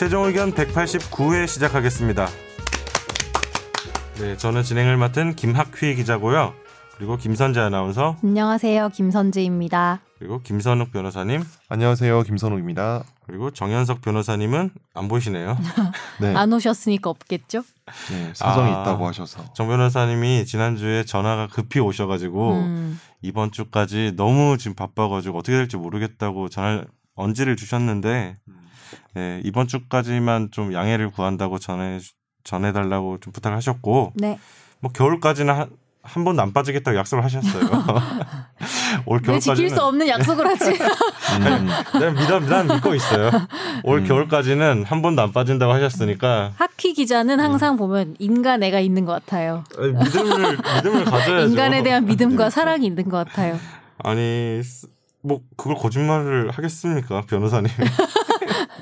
최종 의견 189회 시작하겠습니다. 네, 저는 진행을 맡은 김학휘 기자고요. 그리고 김선재 아나운서, 안녕하세요. 김선재입니다. 그리고 김선욱 변호사님, 안녕하세요. 김선욱입니다. 그리고 정현석 변호사님은 안 보이시네요. 네. 안 오셨으니까 없겠죠? 네, 사정이 아. 있다고 하셔서. 정 변호사님이 지난주에 전화가 급히 오셔가지고 음, 이번 주까지 너무 지금 바빠가지고 어떻게 될지 모르겠다고 전화 언지를 주셨는데 네, 이번 주까지만 좀 양해를 구한다고 전해 전해달라고 좀 부탁하셨고 네. 뭐 겨울까지는 한, 한 번도 안 빠지겠다고 약속을 하셨어요. 올왜 겨울까지는 지킬 수 없는 약속을 하지? 음, 난 믿어 난 믿고 있어요. 올 음. 겨울까지는 한 번도 안 빠진다고 하셨으니까 하키 기자는 항상 보면 인간 애가 있는 것 같아요. 아니, 믿음을 믿음을 가져야죠. 인간에 대한 믿음과 네. 사랑이 있는 것 같아요. 아니 쓰- 뭐 그걸 거짓말을 하겠습니까 변호사님?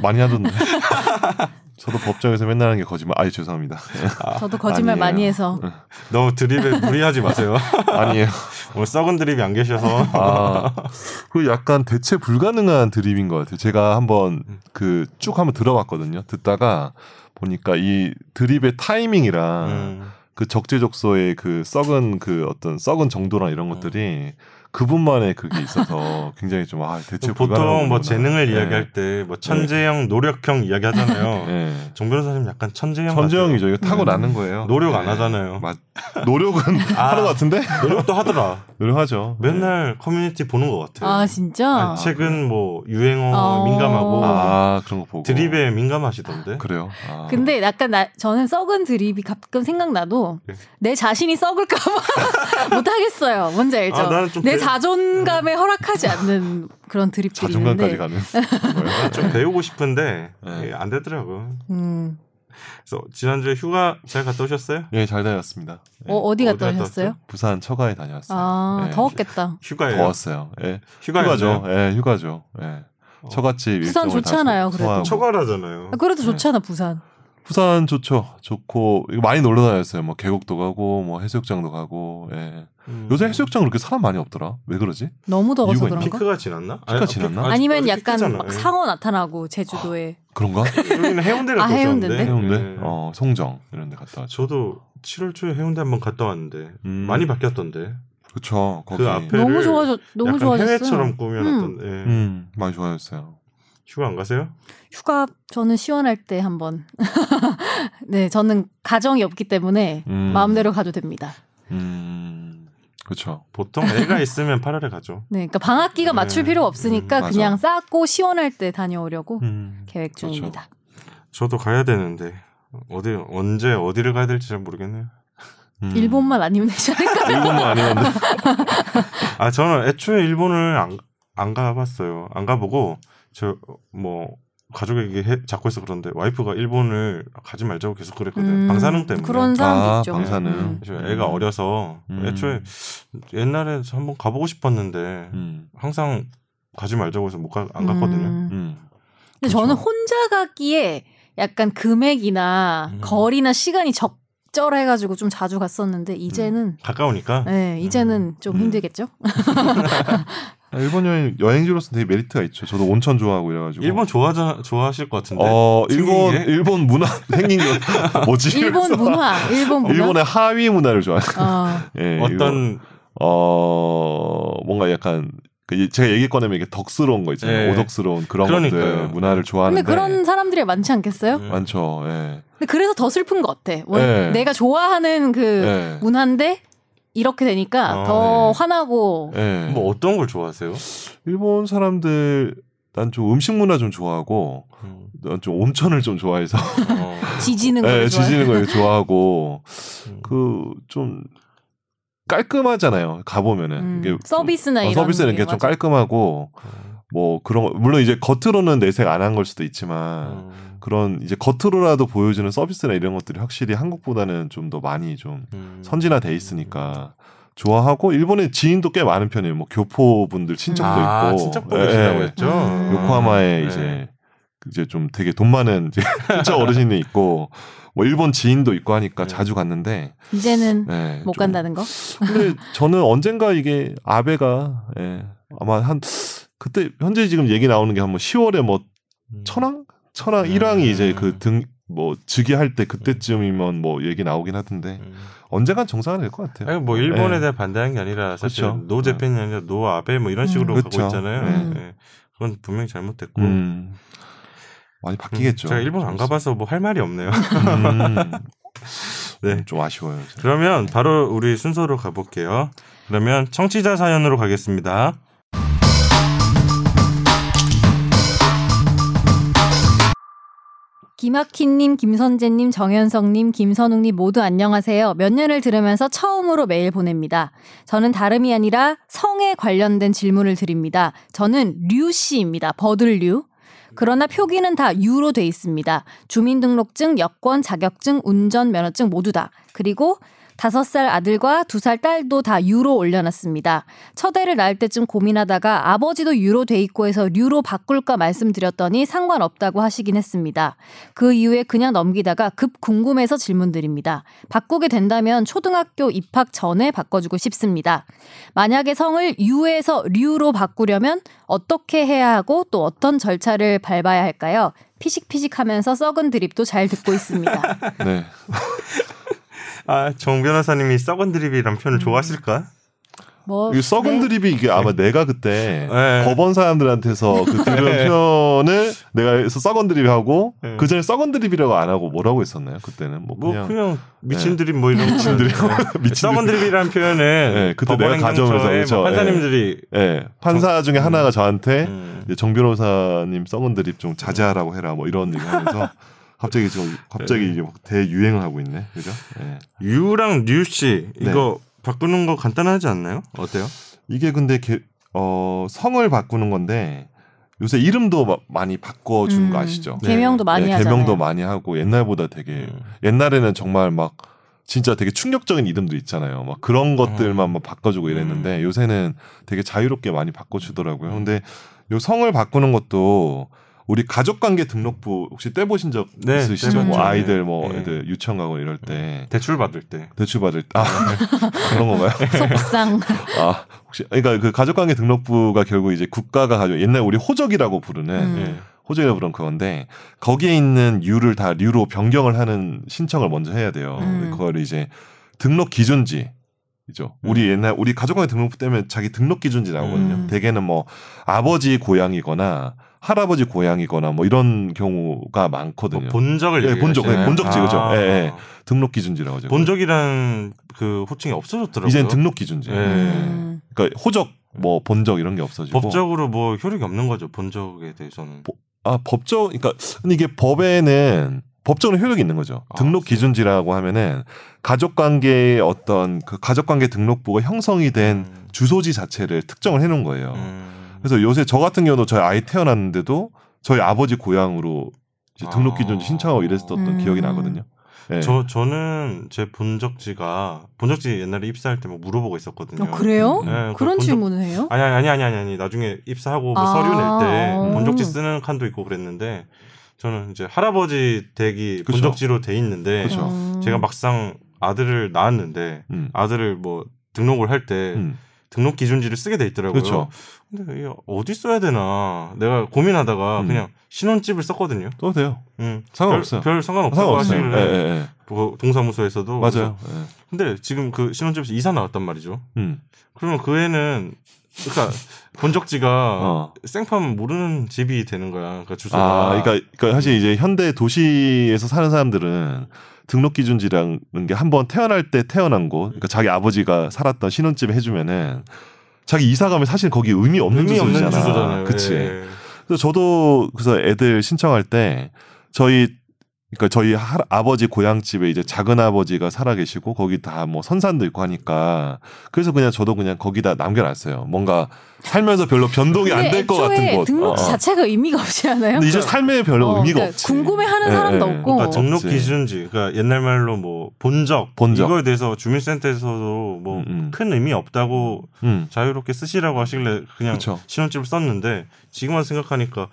많이 하던데. 저도 법정에서 맨날 하는 게 거짓말. 아유 죄송합니다. 저도 거짓말 아니에요. 많이 해서 너무 드립에 무리하지 마세요. 아니에요. 오늘 썩은 드립이 안 계셔서 아, 그 약간 대체 불가능한 드립인 것 같아요. 제가 한번 그 쭉 한번 들어봤거든요. 듣다가 보니까 이 드립의 타이밍이랑 음. 그 적재적소의 그 썩은 그 어떤 썩은 정도랑 이런 것들이 그분만의 그게 있어서 굉장히 좀 아 대체 보통 뭐. 재능을 네. 이야기할 때 뭐 천재형, 노력형 이야기하잖아요. 네. 정 변호사님 약간 천재형 천재형이죠. 같아요. 이거 타고 나는 거예요. 노력 안 네. 하잖아요. 맞, 노력은 아. 하는 것 같은데? 노력도 하더라. 노력하죠. 맨날 커뮤니티 보는 것 같아요. 아 진짜 아니, 최근 뭐 유행어 어. 민감하고 아 그런 거 보고 드립에 민감하시던데. 그래요. 아. 근데 약간 나, 저는 썩은 드립이 가끔 생각나도 네. 내 자신이 썩을까봐 못하겠어요. 뭔지 알죠? 아, 나는 좀 내 배- 자존감에 허락하지 않는 그런 드립들이 자존감까지 있는데. 가는. 거예요. 난좀 배우고 싶은데 네. 예, 안 되더라고. 음. 그래서 지난주에 휴가 잘 갔다 오셨어요? 예, 잘 다녔습니다. 예, 어, 어디 갔다 어디 갔다 오셨어요? 부산 처가에 다녀왔어요. 아 예, 더웠겠다. 휴가예요. 더웠어요. 예. 휴가죠. 예, 휴가죠. 예. 어. 처갓집 부산 좋잖아요, 소- 그래도. 소화하고. 처가라잖아요. 아, 그래도 네. 좋잖아 부산. 부산 좋죠. 좋고 많이 놀러 다녔어요. 뭐 계곡도 가고 뭐 해수욕장도 가고. 예. 음. 요새 해수욕장 그렇게 사람 많이 없더라. 왜 그러지? 너무 더워서 그런가? 피크가 지났나? 피크가 지났나? 아직- 아니면 아직 약간. 막 상어 나타나고 제주도에 그런가? 여기는 해운대를 아, 해운대인데? 오셨는데. 해운대? 네. 어, 송정 이런 데 갔다 왔죠. 저도 7월 초에 해운대 한번 갔다 왔는데 음. 많이 바뀌었던데. 그쵸. 거기. 그 앞에 너무 좋아졌 너무 좋아졌어요. 해외처럼 꾸며놨던. 예. 음, 많이 좋아졌어요. 휴가 안 가세요? 휴가 저는 시원할 때 한번. 네, 저는 가정이 없기 때문에 음. 마음대로 가도 됩니다. 음. 그렇죠. 보통 애가 있으면 8월에 가죠. 네, 그러니까 방학기가 네. 맞출 필요 없으니까 음. 그냥 쌓고 시원할 때 다녀오려고 음. 계획 그렇죠. 중입니다. 저도 가야 되는데 어디 언제 어디를 가야 될지 잘 모르겠네요. 음. 일본만 아니면 되지 않을까? 일본만 아니면 돼. 아 저는 애초에 일본을 안, 안 가봤어요. 안 가보고 저 뭐 가족에게 해, 자꾸 해서 그런데 와이프가 일본을 가지 말자고 계속 그랬거든. 음, 방사능 때문에. 그런 사람도 아, 있죠. 방사능. 음. 애가 어려서 음. 애초에 옛날에 한번 가보고 싶었는데 음. 항상 가지 말자고 해서 못 가, 안 갔거든요. 음. 음. 근데 그렇죠. 저는 혼자 가기에 약간 금액이나 음. 거리나 시간이 적절해가지고 좀 자주 갔었는데 이제는 가까우니까. 네, 이제는 좀 음. 힘들겠죠? 아, 일본 여행 여행지로서 되게 메리트가 있죠. 저도 온천 좋아하고 이래가지고. 일본 좋아하 좋아하실 것 같은데. 어 일본 생긴 게? 일본 문화 생긴 게 뭐지? 일본 그래서 문화, 일본 문화. 일본의 하위 문화를 좋아해. 어, 예, 어떤 어 뭔가 약간 그 제가 얘기 꺼내면 이게 덕스러운 거 있잖아요. 예. 오덕스러운 그런 그러니까요. 것들 문화를 좋아하는데 근데 그런 사람들이 많지 않겠어요? 음. 많죠. 예. 근데 그래서 더 슬픈 것 같아. 원- 네. 내가 좋아하는 그 예. 문화인데 이렇게 되니까 아, 더 네. 화나고 예. 뭐 어떤 걸 좋아하세요? 일본 사람들 난 좀 음식 문화 좀 좋아하고 음. 난좀 온천을 좀 좋아해서 어. 지지는 걸 예, 좋아해. 지지는 걸 좋아하고 음. 그좀 깔끔하잖아요. 가 보면은 음, 이게 좀- 서비스나 어, 이런 서비스는 게 이게 좀 맞아. 깔끔하고 뭐 그런 거 물론 이제 겉으로는 내색 안 한 걸 수도 있지만 음. 그런 이제 겉으로라도 보여주는 서비스나 이런 것들이 확실히 한국보다는 좀 더 많이 좀 음. 선진화돼 있으니까 좋아하고 일본에 지인도 꽤 많은 편이에요. 뭐 교포분들 친척도 아, 있고 친척 예, 보내신다고 예. 했죠. 음. 요코하마에 네. 이제 이제 좀 되게 돈 많은 이제 친척 어르신이 있고 뭐 일본 지인도 있고 하니까 네. 자주 갔는데 이제는 네, 못 좀- 간다는 거? 근데 저는 언젠가 이게 아베가 예, 아마 한 그때 현재 지금 얘기 나오는 게한뭐 10월에 뭐 음. 천황 천황 음. 일왕이 이제 그 등 뭐 즉위할 때 그때쯤이면 뭐 얘기 나오긴 하던데 음. 언젠간 정상화 될것 같아요. 아니 뭐 일본에 예. 대해 반대한 게 아니라 사실 그쵸. no Japan이 아니라 no 아베 뭐 이런 식으로 음. 가고 그쵸. 있잖아요. 음. 예. 그건 분명히 잘못됐고. 음. 많이 음, 바뀌겠죠. 제가 일본 안 가봐서 뭐 할 말이 없네요. 음. 네. 좀 아쉬워요. 이제. 그러면 바로 우리 순서로 가볼게요. 그러면 청취자 사연으로 가겠습니다. 김학희님, 김선재님, 정현성님, 김선웅님 모두 안녕하세요. 몇 년을 들으면서 처음으로 메일 보냅니다. 저는 다름이 아니라 성에 관련된 질문을 드립니다. 저는 류 씨입니다. 버들류. 그러나 표기는 다 유로 돼 있습니다. 주민등록증, 여권, 자격증, 운전면허증 모두 다. 그리고 다섯 살 아들과 두 살 딸도 다 유로 올려놨습니다. 첫 애를 낳을 때쯤 고민하다가 아버지도 유로 돼 있고 해서 류로 바꿀까 말씀드렸더니 상관없다고 하시긴 했습니다. 그 이후에 그냥 넘기다가 급 궁금해서 질문드립니다. 바꾸게 된다면 초등학교 입학 전에 바꿔주고 싶습니다. 만약에 성을 유에서 류로 바꾸려면 어떻게 해야 하고 또 어떤 절차를 밟아야 할까요? 피식피식하면서 썩은 드립도 잘 듣고 있습니다. 네. 아, 정 변호사님이 썩은 드립이란 음. 표현을 좋아하실까? 뭐 이 썩은 네. 드립이 이게 아마 내가 그때 네. 법원 사람들한테서 그 들은 네. 표현을 내가 해서 썩은 드립하고 네. 그 전에 썩은 드립이라고 안 하고 뭐라고 했었나요? 그때는 뭐 뭐 그냥, 그냥, 미친 드립 뭐 이런 미친 드립. 미친 썩은 드립. 드립이라는 표현은 네, 그때 내가 가져오면서 뭐 판사님들이 예, 판사 중에 하나가 저한테 음. 이제 정 변호사님 썩은 드립 좀 자제하라고 해라 뭐 이런 얘기 하면서 갑자기 좀 갑자기 네. 이게 막 대유행을 하고 있네. 그죠? 예. 유랑 류씨 네. 이거 바꾸는 거 간단하지 않나요? 어때요? 이게 근데 개- 어, 성을 바꾸는 건데 요새 이름도 마- 많이 바꿔 주는 거 음, 아시죠? 개명도 많이 네, 하잖아요. 개명도 많이 하고 옛날보다 되게 음. 옛날에는 정말 막 진짜 되게 충격적인 이름도 있잖아요. 막 그런 것들만 음. 막 바꿔주고 이랬는데 요새는 되게 자유롭게 많이 바꿔주더라고요. 근데 요 성을 바꾸는 것도 우리 가족관계 등록부 혹시 떼보신 적 네, 있으시죠? 뭐 아이들 뭐 네. 애들 유치원 가고 이럴 때 대출 받을 때. 대출 받을 때 아, 그런 건가요? 속상. 아 혹시 그러니까 그 가족관계 등록부가 결국 이제 국가가 가지고 옛날 우리 호적이라고 부르는 음. 예. 호적이라고 부르는 그건데 거기에 있는 유를 다 류로 변경을 하는 신청을 먼저 해야 돼요. 음. 그걸 이제 등록 기준지 이죠. 우리 음. 옛날 우리 가족관계 등록부 때문에 자기 등록 기준지 나오거든요. 음. 대개는 뭐 아버지 고향이거나 할아버지 고향이거나 뭐 이런 경우가 뭐 많거든요. 본적을 예, 본적? 예, 본적지, 그죠. 아. 예, 예. 등록 기준지라고 하죠. 본적이라는 그 호칭이 없어졌더라고요. 이젠 등록 기준지. 예. 음. 그러니까 호적 뭐 본적 이런 게 없어지고 법적으로 뭐 효력이 없는 거죠. 본적에 대해서는. 아 법적 그러니까 근데 이게 법에는 법적으로 효력이 있는 거죠. 아, 등록 기준지라고 하면은 가족관계의 어떤 그 가족관계 등록부가 형성이 된 음. 주소지 자체를 특정을 해놓은 거예요. 음. 그래서 요새 저 같은 경우도 저희 아이 태어났는데도 저희 아버지 고향으로 이제 등록 기준지 아. 신청하고 이랬었던 음. 기억이 나거든요. 예. 저 저는 제 본적지가 본적지 옛날에 입사할 때 뭐 물어보고 있었거든요. 어, 그래요? 네, 그 그런 본적- 질문을 해요? 아니 아니 아니 아니 아니 나중에 입사하고 뭐 아, 서류 낼때 어. 본적지 쓰는 칸도 있고 그랬는데 저는 이제 할아버지 댁이 그쵸. 본적지로 돼 있는데 그쵸. 음. 제가 막상 아들을 낳았는데 음. 아들을 뭐 등록을 할때 음. 등록 기준지를 쓰게 돼 있더라고요. 그렇죠. 근데 이게 어디 써야 되나 내가 고민하다가 음. 그냥 신혼집을 썼거든요. 써도 돼요. 음. 상관없어요. 별, 별 상관없다고 상관없어요. 하시길래 예, 예, 예. 그 동사무소에서도 맞아요. 그래서 근데 지금 그 신혼집에서 이사 나왔단 말이죠. 예. 음. 그러면 그 애는 그러니까 본적지가 어. 생판 모르는 집이 되는 거야. 그러니까 주소가. 아, 그러니까, 그러니까 사실 이제 현대 도시에서 사는 사람들은 등록 기준지라는 게 한 번 태어날 때 태어난 곳, 그러니까 자기 아버지가 살았던 신혼집에 해주면은 자기 이사 가면 사실 거기 의미 없는 의미 없는 주소잖아. 주소잖아요. 그치. 예. 그래서 저도 그래서 애들 신청할 때 저희 그러니까 저희 할, 아버지 고향집에 이제 작은 아버지가 살아 계시고 거기 다 뭐 선산도 있고 하니까 그래서 그냥 저도 그냥 거기다 남겨놨어요. 뭔가 살면서 별로 변동이 안 될 것 같은 곳. 등록지 어, 어. 자체가 의미가 없지 않아요? 근데 이제 삶에 별로 어, 의미가 그러니까 없지. 궁금해하는 예, 사람도 예. 없고. 그러니까 등록. 기준지, 그러니까 옛날 말로 뭐 본적, 본적. 이거에 대해서 주민센터에서도 뭐 음, 큰 의미 없다고 음. 자유롭게 쓰시라고 하시길래 그냥 그쵸. 신혼집을 썼는데 지금만 생각하니까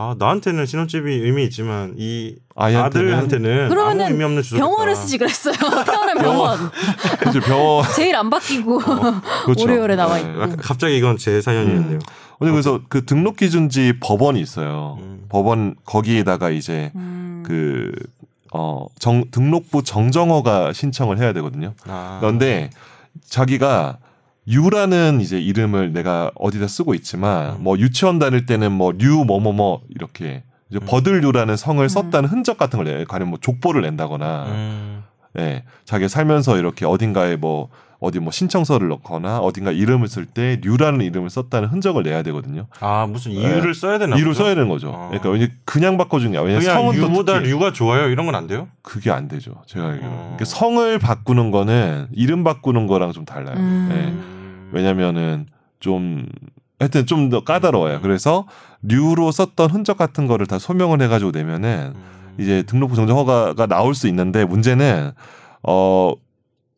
아 나한테는 신혼집이 의미 있지만 이 아이한테는 아들한테는 그러면은 아무 의미 없는. 병원을 쓰지 그랬어요. 태어난 병원. 병원 제일 안 바뀌고 그렇죠. 오래오래 나와 네, 있고. 약간 갑자기 이건 제 사연이었네요. 근데 그래서 그 등록 기준지 법원이 있어요. 음. 법원 거기에다가 이제 음. 그 어, 정, 등록부 정정허가 신청을 해야 되거든요. 아. 그런데 자기가 유라는 이제 이름을 내가 어디다 쓰고 있지만 음. 뭐 유치원 다닐 때는 뭐 류 뭐뭐뭐 이렇게 이제 음. 버들류라는 성을 음. 썼다는 흔적 같은 걸 내. 가령 뭐 족보를 낸다거나 음. 예. 자기가 살면서 이렇게 어딘가에 뭐 어디 뭐 신청서를 넣거나 어딘가 이름을 쓸 때 류라는 이름을 썼다는 흔적을 내야 되거든요. 아 무슨 이유를 써야 되나? 이유를? 써야 되는 거죠. 아. 그러니까 왜냐 그냥 바꿔준 게 아니라 성은 또 유보다 특히 류가 좋아요 이런 건 안 돼요? 그게 안 되죠. 제가 알기로. 어. 그러니까 성을 바꾸는 거는 이름 바꾸는 거랑 좀 달라요. 음. 예. 음. 왜냐면은 좀 하여튼 좀 더 까다로워요. 음. 그래서 류로 썼던 흔적 같은 거를 다 소명을 해가지고 내면은 음. 이제 등록부 정정 허가가 나올 수 있는데 문제는 어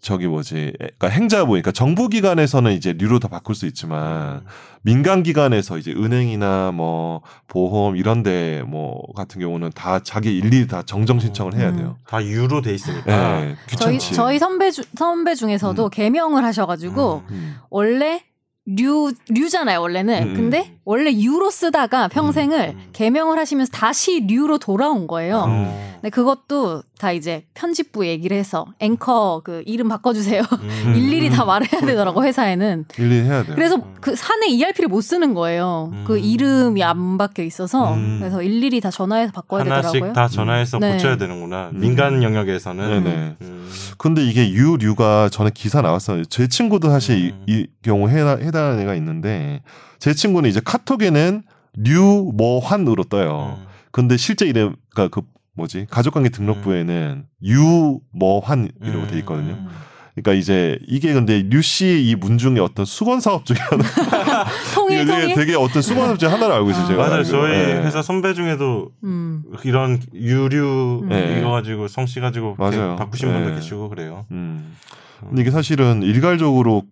저기 뭐지 그러니까 행자부 그러니까 정부 기관에서는 이제 류로 다 바꿀 수 있지만 민간 기관에서 이제 은행이나 뭐 보험 이런데 뭐 같은 경우는 다 자기 일일이 다 정정 신청을 해야 음. 돼요. 다 유로 돼 예, 있으니까. 저희 귀찮지. 저희 선배 주, 선배 중에서도 음. 개명을 하셔가지고 음. 음. 원래 류 류잖아요 원래는 음. 근데 원래 유로 쓰다가 평생을 음. 개명을 하시면서 다시 류로 돌아온 거예요. 어. 근데 그것도 다 이제 편집부 얘기를 해서 앵커 그 이름 바꿔주세요. 음. 일일이 다 말해야 되더라고 회사에는. 일일이 해야 돼요. 그래서 음. 그 사내 ERP를 못 쓰는 거예요. 음. 그 이름이 안 바뀌어 있어서 음. 그래서 일일이 다 전화해서 바꿔야 하나씩 되더라고요. 다 전화해서 네. 고쳐야 되는구나. 음. 민간 영역에서는. 네네. 음. 근데 이게 유류가 전에 기사 나왔어요. 제 친구도 사실 음. 이, 이 경우 해당, 해당하는 애가 있는데 제 친구는 이제 카톡에는 류뭐환으로 떠요. 음. 근데 실제 이름 그러니까 그 뭐지 가족관계 등록부에는 유뭐환 이라고 돼 있거든요. 음. 그러니까 이제 이게 근데 류씨 이 문중에 어떤 수건 사업 중에 하나 통일 통일. 되게 어떤 수건 사업 중에 하나를 알고 있어요. 아. 제가 맞아요. 알기로. 저희 예. 회사 선배 중에도 음. 이런 유류 네. 이거 가지고 성씨 가지고 맞아요. 바꾸신 네. 분도 계시고 그래요. 음. 근데 이게 사실은 일괄적으로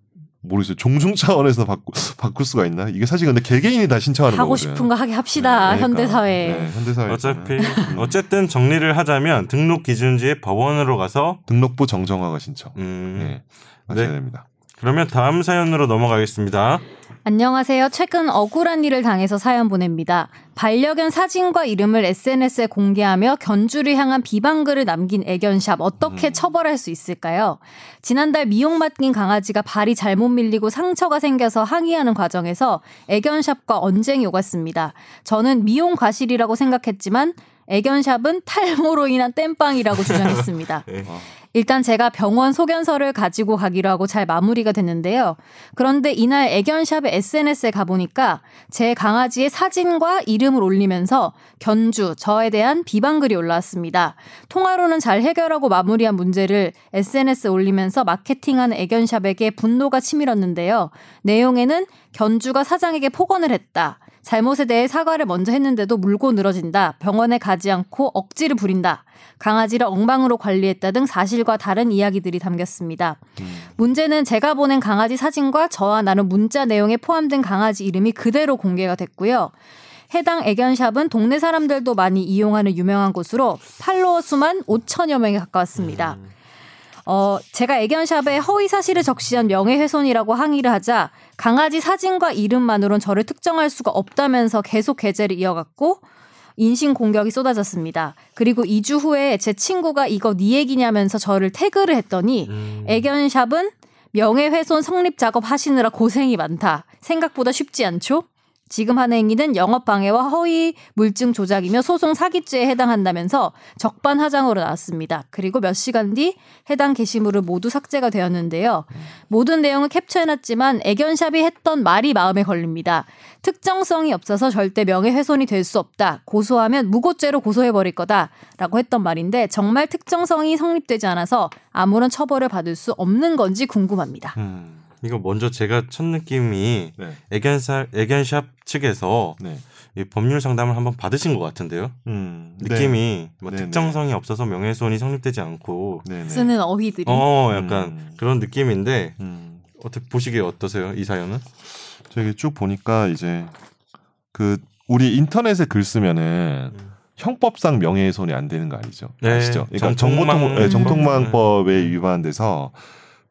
모르겠어요. 종중 차원에서 바꾸, 바꿀 수가 있나? 이게 사실 근데 개개인이 다 신청하는 하고 거거든요. 싶은 거 하게 합시다 네, 현대 그러니까. 사회. 네, 현대 사회. 어차피 어쨌든 정리를 하자면 등록 기준지의 법원으로 가서 등록부 정정화가 신청. 음. 네. 하셔야 네. 됩니다. 그러면 다음 사연으로 넘어가겠습니다. 안녕하세요. 최근 억울한 일을 당해서 사연 보냅니다. 반려견 사진과 이름을 SNS에 공개하며 견주를 향한 비방글을 남긴 애견샵 어떻게 음. 처벌할 수 있을까요? 지난달 미용 맡긴 강아지가 발이 잘못 밀리고 상처가 생겨서 항의하는 과정에서 애견샵과 언쟁이 오갔습니다. 저는 미용 과실이라고 생각했지만 애견샵은 탈모로 인한 땜빵이라고 주장했습니다. 네. 일단 제가 병원 소견서를 가지고 가기로 하고 잘 마무리가 됐는데요. 그런데 이날 애견샵의 SNS에 가보니까 제 강아지의 사진과 이름을 올리면서 견주, 저에 대한 비방글이 올라왔습니다. 통화로는 잘 해결하고 마무리한 문제를 SNS에 올리면서 마케팅하는 애견샵에게 분노가 치밀었는데요. 내용에는 견주가 사장에게 폭언을 했다. 잘못에 대해 사과를 먼저 했는데도 물고 늘어진다. 병원에 가지 않고 억지를 부린다. 강아지를 엉망으로 관리했다 등 사실과 다른 이야기들이 담겼습니다. 문제는 제가 보낸 강아지 사진과 저와 나눈 문자 내용에 포함된 강아지 이름이 그대로 공개가 됐고요. 해당 애견샵은 동네 사람들도 많이 이용하는 유명한 곳으로 팔로워 수만 5천여 명에 가까웠습니다. 어, 제가 애견샵에 허위 사실을 적시한 명예훼손이라고 항의를 하자 강아지 사진과 이름만으론 저를 특정할 수가 없다면서 계속 게재를 이어갔고 인신 공격이 쏟아졌습니다. 그리고 2주 후에 제 친구가 이거 네 얘기냐면서 저를 태그를 했더니 음. 애견샵은 명예훼손 성립 작업 하시느라 고생이 많다. 생각보다 쉽지 않죠? 지금 한 행위는 영업 방해와 허위 물증 조작이며 소송 사기죄에 해당한다면서 적반하장으로 나왔습니다. 그리고 몇 시간 뒤 해당 게시물은 모두 삭제가 되었는데요. 모든 내용을 캡처해놨지만 애견샵이 했던 말이 마음에 걸립니다. 특정성이 없어서 절대 명예훼손이 될 수 없다. 고소하면 무고죄로 고소해버릴 거다라고 했던 말인데 정말 특정성이 성립되지 않아서 아무런 처벌을 받을 수 없는 건지 궁금합니다. 음. 이거 먼저 제가 첫 느낌이 네. 애견사 애견샵 측에서 네. 이 법률 상담을 한번 받으신 것 같은데요. 음. 느낌이 뭐 네네. 특정성이 없어서 명예훼손이 성립되지 않고 네. 네. 쓰는 어휘들이 어 약간 음. 그런 느낌인데 음. 어떻게 보시기에 어떠세요 이 사연은? 저기 쭉 보니까 이제 그 우리 인터넷에 글 쓰면은 음. 형법상 명예훼손이 안 되는 거 아니죠? 네, 아시죠? 그러니까 정통망- 정보통 네, 음. 정통망법에 위반돼서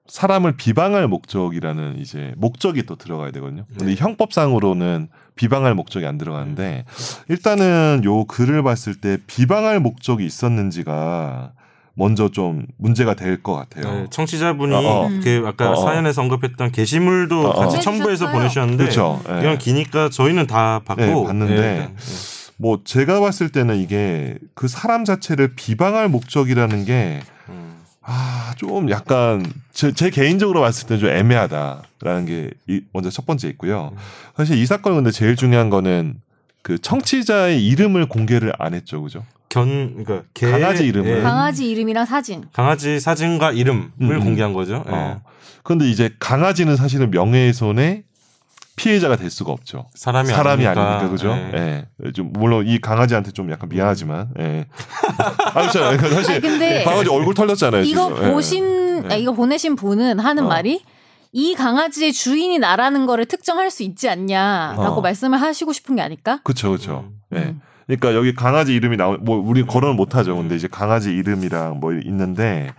사람을 비방할 목적이라는 이제 목적이 또 들어가야 되거든요. 근데 네. 이 형법상으로는 비방할 목적이 안 들어가는데 일단은 요 글을 봤을 때 비방할 목적이 있었는지가 먼저 좀 문제가 될 것 같아요. 네, 청취자분이 어, 어. 그 아까 어, 어. 사연에서 언급했던 게시물도 어, 어. 같이 첨부해서. 보내주셨는데 그렇죠. 예. 이건 기니까 저희는 다 받고 네, 봤는데 네, 뭐 제가 봤을 때는 이게 그 사람 자체를 비방할 목적이라는 게 음. 아, 좀 약간 제, 제 개인적으로 봤을 때 좀 애매하다라는 게 이- 먼저 첫 번째 있고요. 사실 이 사건은 근데 제일 중요한 거는 그 청취자의 이름을 공개를 안 했죠, 그죠? 견 그러니까 개, 강아지 이름을. 예, 강아지 이름이랑 사진. 강아지 사진과 이름을 음, 음. 공개한 거죠. 예. 어. 그런데 이제 강아지는 사실은 명예훼손의 피해자가 될 수가 없죠. 사람이, 사람이 아니니까, 아니니까, 그죠? 예. 예. 좀 물론 이 강아지한테 좀 약간 미안하지만, 예. 아, 그렇죠. 그러니까 사실 아니, 근데 강아지 얼굴 털렸잖아요. 이거 지금. 예. 보신 예. 아, 이거 보내신 분은 하는 어. 말이 이 강아지의 주인이 나라는 거를 특정할 수 있지 않냐라고 어. 말씀을 하시고 싶은 게 아닐까? 그쵸, 그쵸. 음. 예. 음. 그러니까 여기 강아지 이름이 나오, 뭐 우리 거론을 못 하죠. 근데 이제 강아지 이름이랑 뭐 있는데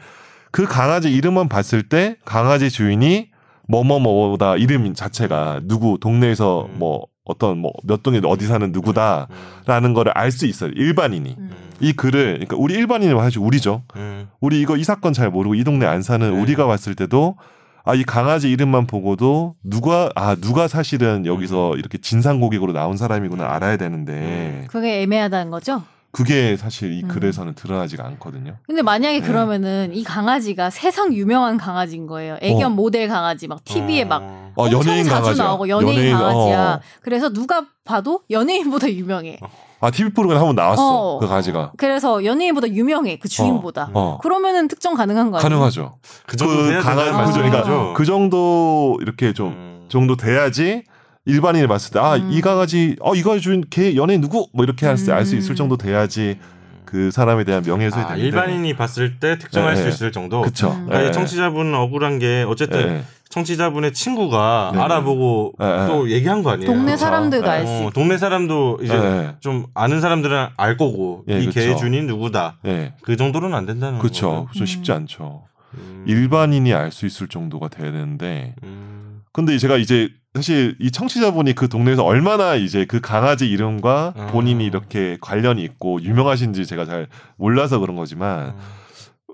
그 강아지 이름만 봤을 때 강아지 주인이 뭐뭐뭐다 이름 자체가 누구 동네에서 음. 뭐 어떤 뭐 몇 동에 어디 사는 누구다라는 거를 알 수 있어요. 일반인이. 음. 이 글을 그러니까 우리 일반인이 사실 우리죠. 음. 우리 이거 이 사건 잘 모르고 이 동네 안 사는 네. 우리가 봤을 때도 아 이 강아지 이름만 보고도 누가 아 누가 사실은 여기서 이렇게 진상 고객으로 나온 사람이구나 알아야 되는데 그게 애매하다는 거죠. 그게 사실 이 음. 글에서는 드러나지가 않거든요. 근데 만약에 네. 그러면은 이 강아지가 세상 유명한 강아지인 거예요. 애견 어. 모델 강아지 막 TV에 막 어. 어, 엄청 연예인 자주 강아지야. 나오고 연예인, 연예인, 강아지야. 어. 그래서 누가 봐도 연예인보다 유명해. 아 TV 프로그램 한번 나왔어 어. 그 강아지가. 그래서 연예인보다 유명해 그 주인보다. 어. 그러면은 특정 가능한 거 아니에요? 가능하죠. 그 정도 돼야 강아지 그죠. 그러니까 말씀이죠. 그 정도 이렇게 좀 음. 정도 돼야지 일반인이 봤을 때 아이 음. 강아지 어 이거 주인 걔 연예인 누구 뭐 이렇게 할 수 알수 있을 음. 정도 돼야지 그 사람에 대한 명예훼손이 아, 되는데 일반인이 봤을 때 특정할 네, 수 네. 있을 정도. 그쵸. 음. 그러니까 예. 이 청취자분은 억울한 게 어쨌든 예. 청취자분의 친구가 네. 알아보고 예, 예. 또 얘기한 거 아니에요. 동네 그쵸. 사람들도 네. 알수 어. 동네 사람도 이제 예. 좀 아는 사람들은 알 거고 예, 이 그쵸. 개의 주인 누구다. 예. 그 정도는 안 된다는 그렇죠. 거죠. 좀 음. 쉽지 않죠. 음. 일반인이 알 수 있을 정도가 되는데 음. 근데 제가 이제 사실 이 청취자분이 그 동네에서 얼마나 이제 그 강아지 이름과 어. 본인이 이렇게 관련이 있고 유명하신지 제가 잘 몰라서 그런 거지만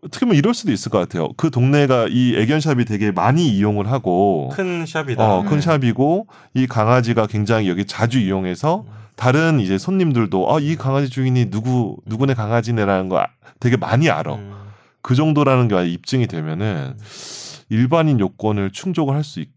어떻게 보면 이럴 수도 있을 것 같아요. 그 동네가 이 애견샵이 되게 많이 이용을 하고 큰 샵이다. 어, 큰 음. 샵이고 이 강아지가 굉장히 여기 자주 이용해서 다른 이제 손님들도 아, 이 강아지 주인이 누구 누구네 강아지네라는 거 아- 되게 많이 알아. 음. 그 정도라는 게 입증이 되면은 일반인 요건을 충족을 할 수 있을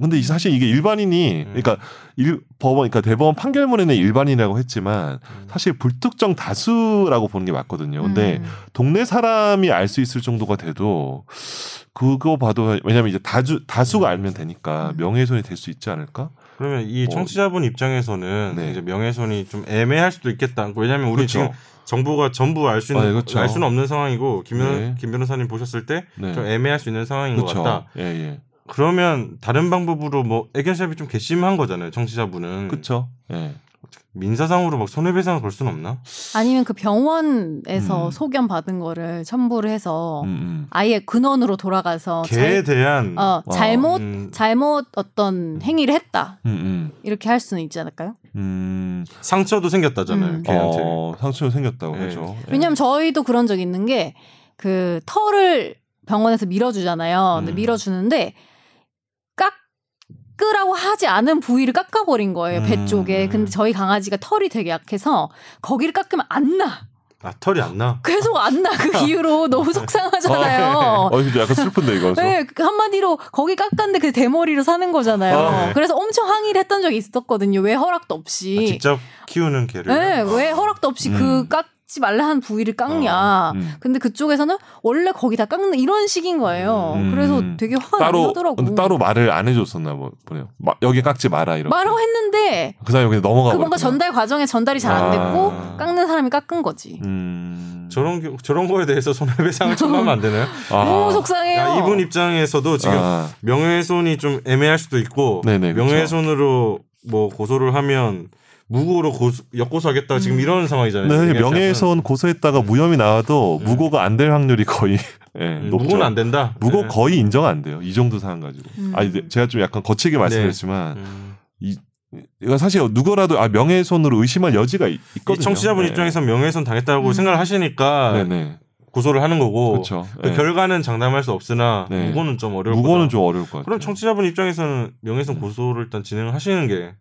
근데 이- 사실 이게 일반인이 음. 그러니까 일 법원 그러니까 대법원 판결문에는 일반인이라고 했지만 음. 사실 불특정 다수라고 보는 게 맞거든요. 근데 음. 동네 사람이 알 수 있을 정도가 돼도 그거 봐도 왜냐면 이제 다주 다수가 알면 되니까 음. 명예훼손이 될 수 있지 않을까? 그러면 이 뭐- 청취자분 입장에서는 네. 이제 명예훼손이 좀 애매할 수도 있겠다. 왜냐하면 우리 지금 그렇죠. 정부가 전부 알 수 있는 아, 네, 그렇죠. 알 수는 없는 상황이고 김, 변, 네. 김 변호사님 보셨을 때좀 네. 애매할 수 있는 상황인 것 그렇죠. 같다. 예, 예. 그러면 다른 방법으로 뭐 애견샵이 좀 괘씸한 거잖아요. 청취자분은 그렇죠. 예. 민사상으로 막 손해배상을 걸 수는 없나? 아니면 그 병원에서 음. 소견 받은 거를 첨부를 해서 음, 음. 아예 근원으로 돌아가서 개에 대한 어, 잘못 음, 잘못 어떤 행위를 했다 음, 음. 이렇게 할 수는 있지 않을까요? 음. 상처도 생겼다잖아요. 음. 개한테. 어, 상처가 생겼다고 네. 하죠. 예. 왜냐면 저희도 그런 적 있는 게 그 털을 병원에서 밀어주잖아요. 근데 음. 밀어주는데 깎으라고 하지 않은 부위를 깎아버린 거예요. 배 음. 쪽에. 근데 저희 강아지가 털이 되게 약해서 거기를 깎으면 안 나. 아 털이 안 나. 계속 안 나. 그 이후로 너무 속상하잖아요. 어, 이거 약간 슬픈데 이거. 네, 그 한마디로 거기 깎았는데 그 대머리로 사는 거잖아요. 아, 네. 그래서 엄청 항의를 했던 적이 있었거든요. 왜 허락도 없이. 아, 직접 키우는 개를. 네, 왜 허락도 없이 음. 그 깎 지 말라 한 부위를 깎냐. 음. 근데 그쪽에서는 원래 거기 다 깎는 이런 식인 거예요. 음. 그래서 되게 화가 따로 하더라고. 근데 따로 말을 안 해줬었나 뭐 보네요. 마- 여기 깎지 마라 이렇게. 말하고 했는데 그 사람이 그냥 넘어가 그 뭔가. 전달 과정에 전달이 잘 안 됐고 아. 깎는 사람이 깎은 거지. 음. 저런 겨- 저런 거에 대해서 손해배상을 청구하면 안 되나요? 아. 너무 속상해요. 야, 이분 입장에서도 지금 아. 명예훼손이 좀 애매할 수도 있고 네네, 그렇죠. 명예훼손으로 뭐 고소를 하면 무고로 고소, 역고소하겠다 지금 이런 상황이잖아요. 얘기하자면. 명예훼손 고소했다가 무혐의 나와도 음. 무고가 안 될 확률이 거의 예, 음, 높죠. 무고는 안 된다. 무고 네. 거의 인정 안 돼요. 이 정도 상황 가지고. 음. 아니 근데 제가 좀 약간 거칠게 말씀드렸지만 음. 이건 사실 누구라도 아 명예훼손으로 의심할 여지가 있, 이 거든요 청취자분 네. 입장에서 명예훼손 당했다고 음. 생각을 하시니까 네네 고소를 하는 거고 그렇죠. 그 네. 결과는 장담할 수 없으나 네. 무고는 좀 어려울 무고는 거다. 좀 어려울 것 같아요. 그럼 청취자분 입장에서는 명예훼손 고소를 일단 진행을 하시는 게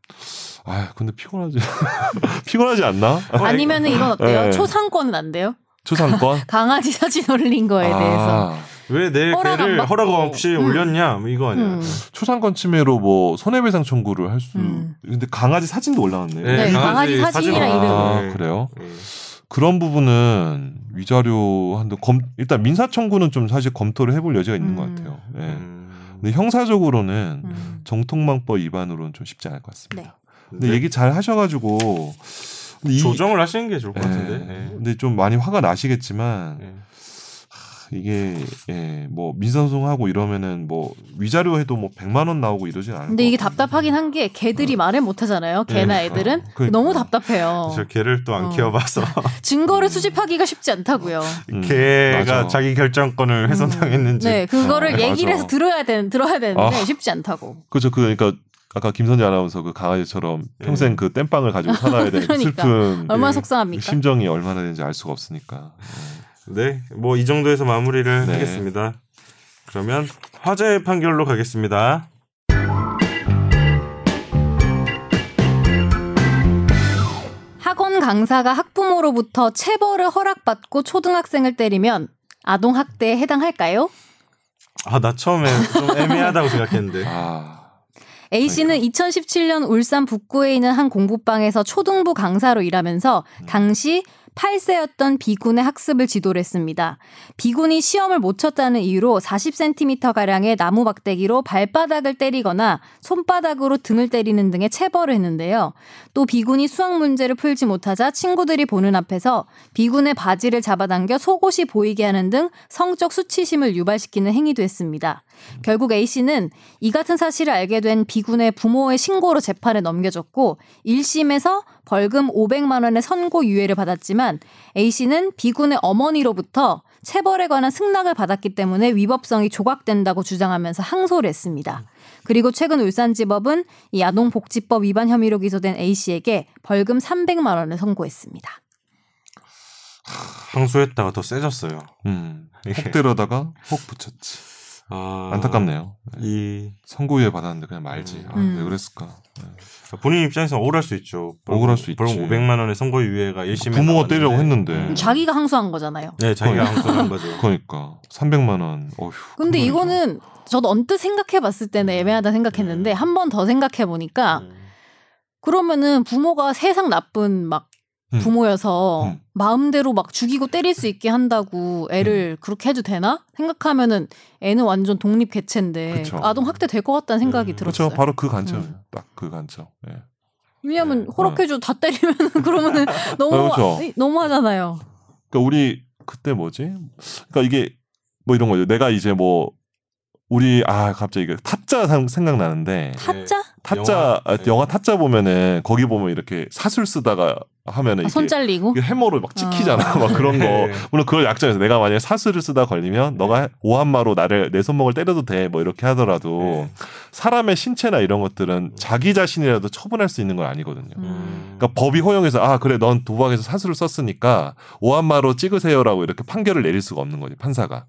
아 근데 피곤하지 피곤하지 않나? 아니면은 이건 어때요? 네. 초상권은 안 돼요? 초상권 강아지 사진 올린 거에 대해서. 아, 왜내 개를. 허락 없이 음. 올렸냐 뭐 이거 아니야. 음. 초상권 침해로 뭐 손해배상 청구를 할 수. 음. 근데 강아지 사진도 올라왔네요. 네, 강아지 사진이랑 사진. 이름. 아, 네. 그래요? 네. 그런 부분은 위자료 한데 검 일단 민사 청구는 좀 사실 검토를 해볼 여지가 있는 음. 것 같아요. 예. 음. 근데 형사적으로는 음. 정통망법 위반으로는 좀 쉽지 않을 것 같습니다. 근데 네. 얘기 잘 하셔가지고 근데 이- 조정을 하시는 게 좋을 것 예. 같은데. 예. 근데 좀 많이 화가 나시겠지만 예. 이게 예, 뭐 민사소송하고 이러면은 뭐 위자료 해도 뭐 100만 원 나오고 이러진 않을 근데 것 이게. 답답하긴 한 게 개들이 말을 못 하잖아요. 개나 네. 애들은 어, 그러니까. 너무 답답해요. 저 개를 또안 어. 키워봐서 증거를 수집하기가 쉽지 않다고요. 음, 개가 맞아. 자기 결정권을 훼손당했는지 네, 그거를 어, 얘기를 맞아. 해서 들어야 되 들어야 되는데 아. 쉽지 않다고. 그렇죠. 그 그러니까 아까 김선재 아나운서 그 강아지처럼 평생 그 땜빵을 가지고 살아야 되는 그 그러니까. 슬픈 얼마나 예, 속상합니까? 심정이 얼마나 되는지 알 수가 없으니까. 네, 뭐 이 정도에서 마무리를 네. 하겠습니다. 그러면 화재 판결로 가겠습니다. 학원 강사가 학부모로부터 체벌을 허락받고 초등학생을 때리면 아동 학대에 해당할까요? 아, 나 처음에 좀 애매하다고 생각했는데. 아, A 씨는 2017년 울산 북구에 있는 한 공부방에서 초등부 강사로 일하면서 당시 8세였던 비군의 학습을 지도를 했습니다. 비군이 시험을 못 쳤다는 이유로 40cm 가량의 나무 막대기로 발바닥을 때리거나 손바닥으로 등을 때리는 등의 체벌을 했는데요. 또 비군이 수학 문제를 풀지 못하자 친구들이 보는 앞에서 비군의 바지를 잡아당겨 속옷이 보이게 하는 등 성적 수치심을 유발시키는 행위도 했습니다. 결국 A 씨는 이 같은 사실을 알게 된 비군의 부모의 신고로 재판에 넘겨졌고 1심에서 벌금 500만 원의 선고 유예를 받았지만 A 씨는 비군의 어머니로부터 체벌에 관한 승낙을 받았기 때문에 위법성이 조각된다고 주장하면서 항소를 했습니다. 그리고 최근 울산지법은 이 아동복지법 위반 혐의로 기소된 A 씨에게 벌금 300만 원을 선고했습니다. 항소했다가 더 세졌어요. 음. 혹 때려다가 혹 붙였지. 아, 안타깝네요. 이 선고유예 받았는데 그냥 말지. 아, 음. 왜 그랬을까? 본인 입장에서 억울할 수 있죠. 억울할 수 있지. 벌금 500만 원의 선고 유예가 1심에 부모가 때리려고 했는데. 자기가 항소한 거잖아요. 네, 자기가 그러니까. 항소한 거죠. 그러니까 300만 원. 어휴. 근데. 이거는 저도 언뜻 생각해 봤을 때는 애매하다 생각했는데 한 번 더 생각해 보니까 음. 그러면은 부모가 세상 나쁜 막 음. 부모여서 음. 마음대로 막 죽이고 때릴 수 있게 한다고 애를 그렇게 해도 되나 생각하면은 애는 완전 독립 개체인데 그쵸. 아동 학대 될 것 같다는 생각이 음. 들었어요. 그렇죠. 바로 그 관점이에요. 딱그 관점. 예. 왜냐면 네. 허락해줘 다 때리면 그러면은 너무 아, 그렇죠. 너무 하잖아요. 그러니까 우리 그때 뭐지? 그러니까 이게 뭐 이런 거죠. 내가 이제 뭐 우리 아 갑자기 이게 타짜 상- 생각나는데 타짜? 타짜 영화, 아, 네. 영화 타짜 보면은 거기 보면 이렇게 사슬 쓰다가 하면은 아, 이게 손 잘리고? 이게 해머로 막 찍히잖아. 막 그런 거. 네. 물론 그걸 약점에서 내가 만약에 사슬을 쓰다 걸리면 너가 오한마로 나를 내 손목을 때려도 돼. 뭐 이렇게 하더라도 네. 사람의 신체나 이런 것들은 자기 자신이라도 처분할 수 있는 건 아니거든요. 음. 그러니까 법이 허용해서 아 그래 넌 도박에서 사슬을 썼으니까 오한마로 찍으세요라고 이렇게 판결을 내릴 수가 없는 거지 판사가.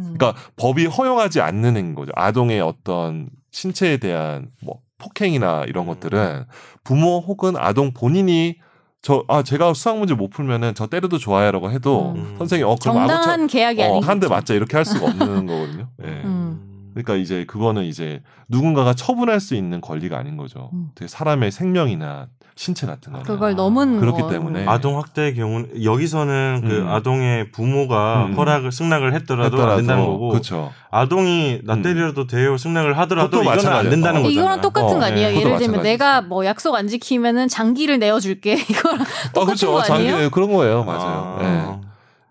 음. 그러니까 법이 허용하지 않는 행인 거죠. 아동의 어떤 신체에 대한 뭐 폭행이나 이런 음. 것들은 부모 혹은 아동 본인이 저 아 제가 수학 문제 못 풀면은 저 때려도 좋아요라고 해도 음. 선생님 어 그럼 아무 정당한 계약이 어, 아니고 한대 맞자 이렇게 할 수가 없는 거거든요. 예. 음. 그러니까 이제 그거는 이제 누군가가 처분할 수 있는 권리가 아닌 거죠. 음. 되게 사람의 생명이나 신체 같은 거는. 그걸 넘은 그렇기 거. 때문에 아동 학대의 경우는 여기서는 그 음. 아동의 부모가 음. 허락을 승낙을 했더라도, 안 된다는 거고 그렇죠. 아동이 나 음. 때려도 돼요 승낙을 하더라도 이거는 안 마찬가지야. 된다는 어. 거잖아. 이거랑 똑같은 어, 거 아니에요? 네. 예를 들면. 내가 뭐 약속 안 지키면은 장기를 내어 줄게. 이거랑 아 똑같은 그렇죠. 거 아니에요? 장기 그런 거예요. 맞아요. 예. 아.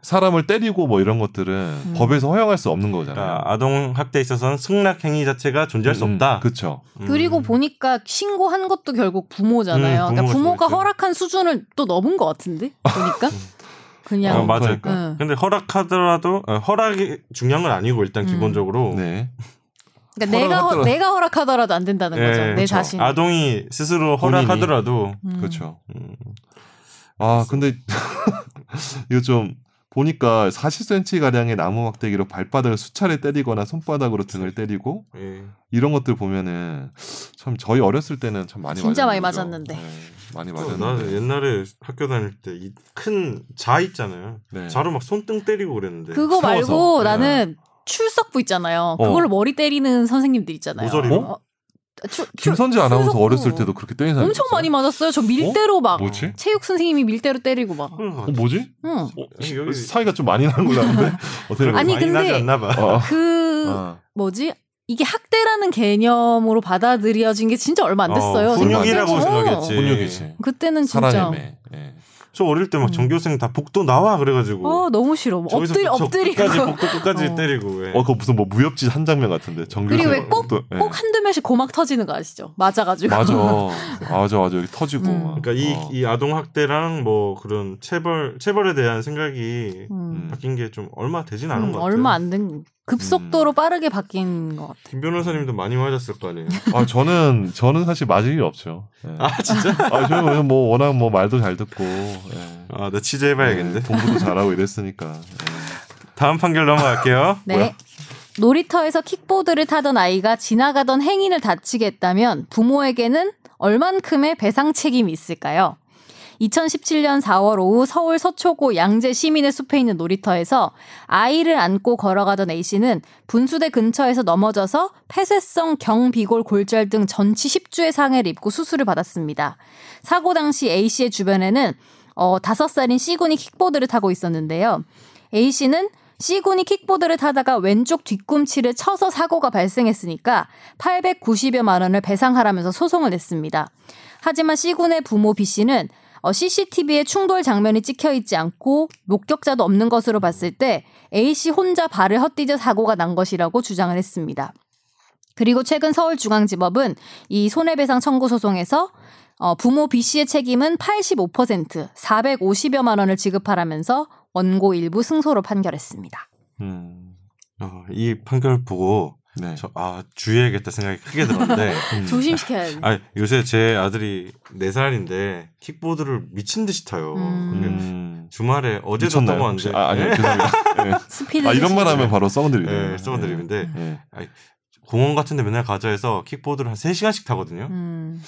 사람을 때리고 뭐 이런 것들은 음. 법에서 허용할 수 없는 거잖아요. 그러니까 아동 학대에 있어서는 승낙 행위 자체가 존재할 수 음, 없다. 그렇죠. 음. 그리고 보니까 신고한 것도 결국 부모잖아요. 음, 그러니까 부모가 중요했죠. 허락한 수준을 또 넘은 것 같은데 보니까 그냥 어, 맞아요. 그러니까. 응. 근데 허락하더라도 어, 허락이 중요한 건 아니고 일단 음. 기본적으로 네. 그러니까 내가 허, 내가 허락하더라도 안 된다는 예, 거죠. 내 그렇죠. 자신. 아동이 스스로. 허락하더라도 음. 그렇죠. 음, 아 근데 이거 좀 보니까 40cm 가량의 나무 막대기로 발바닥을 수차례 때리거나 손바닥으로 등을 때리고 예. 이런 것들 보면은 참 저희 어렸을 때는 참 많이 진짜 많이 거죠. 맞았는데. 네, 많이 또 나는 맞았는데. 옛날에 학교 다닐 때 이 큰 자 있잖아요. 네. 자로 막 손등 때리고 그랬는데 그거 세워서. 말고 네. 나는 출석부 있잖아요. 어. 그걸로 머리 때리는 선생님들 있잖아요. 모서리로? 어? 김선재 아나운서 출석부. 어렸을 때도 그렇게 때린 사람 엄청? 많이 맞았어요. 저 밀대로 막 뭐지? 체육 선생님이 밀대로 때리고 막. 어, 뭐지? 응. 어, 아니, 여기- 사이가 좀 많이 나는 걸로 아는데 어떻게 아니, 많이 근데- 나지 않나 봐. 어. 그 어. 뭐지? 이게 학대라는 개념으로 받아들여진 게 진짜 얼마 안 됐어요. 어, 훈육이라고 어. 생각했지. 훈육이지. 그때는 진짜 사랑해매. 예. 저 어릴 때막 음. 전교생 다 복도 나와 그래가지고 어 너무 싫어. 엎드리 저기서부터 엎드리고 끝까지 복도 끝까지 어. 때리고 왜. 어, 그거 무슨 뭐 무협지 한 장면 같은데. 정규 그리고 왜꼭 또, 예. 꼭 한두 명씩 고막 터지는 거 아시죠? 맞아가지고. 맞아. 맞아, 맞아. 여기 터지고. 음. 막. 그러니까 이, 어. 이 아동 학대랑 뭐 그런 체벌 체벌에 대한 생각이 음. 바뀐 게 좀 얼마 되진 않은 음, 것 같아요. 얼마 안 된 급속도로 음. 빠르게 바뀐 것 같아. 김 변호사님도 많이 맞았을 거 아니에요. 아, 저는, 저는 사실 맞을 일 없죠. 예. 아 진짜? 아, 저는 뭐 워낙 뭐 말도 잘 듣고. 예. 아, 나 취재해봐야겠는데. 예, 공부도 잘하고 이랬으니까. 예. 다음 판결 넘어갈게요. 네. 뭐야? 놀이터에서 킥보드를 타던 아이가 지나가던 행인을 다치게 했다면 부모에게는 얼만큼의 배상 책임이 있을까요? 2017년 4월 오후 서울 서초구 양재 시민의 숲에 있는 놀이터에서 아이를 안고 걸어가던 A씨는 분수대 근처에서 넘어져서 폐쇄성 경비골 골절 등 전치 10주의 상해를 입고 수술을 받았습니다. 사고 당시 A씨의 주변에는 어, 5살인 C군이 킥보드를 타고 있었는데요. A씨는 C군이 킥보드를 타다가 왼쪽 뒤꿈치를 쳐서 사고가 발생했으니까 890여만 원을 배상하라면서 소송을 냈습니다. 하지만 C군의 부모 B씨는 어, CCTV에 충돌 장면이 찍혀 있지 않고 목격자도 없는 것으로 봤을 때 A씨 혼자 발을 헛디뎌 사고가 난 것이라고 주장을 했습니다. 그리고 최근 서울중앙지법은 이 손해배상 청구 소송에서 어, 부모 B씨의 책임은 85% 450여만 원을 지급하라면서 원고 일부 승소로 판결했습니다. 음. 어, 이 판결 보고 네. 저, 아 주의해야겠다 생각이 크게 들었는데 음. 조심시켜야 돼. 아 요새 제 아들이 4 살인데 킥보드를 미친 듯이 타요. 음. 음. 주말에 어제도? 타고? 왔는데 아, 아니요. 네? 죄송합니다. 예. 스피드 아, 이런 말 하면 바로 썩은들이네요. 네, 썩은 드립인데 예. 공원 같은 데 맨날 가자 해서 킥보드를 한 3 시간씩 타거든요. 음.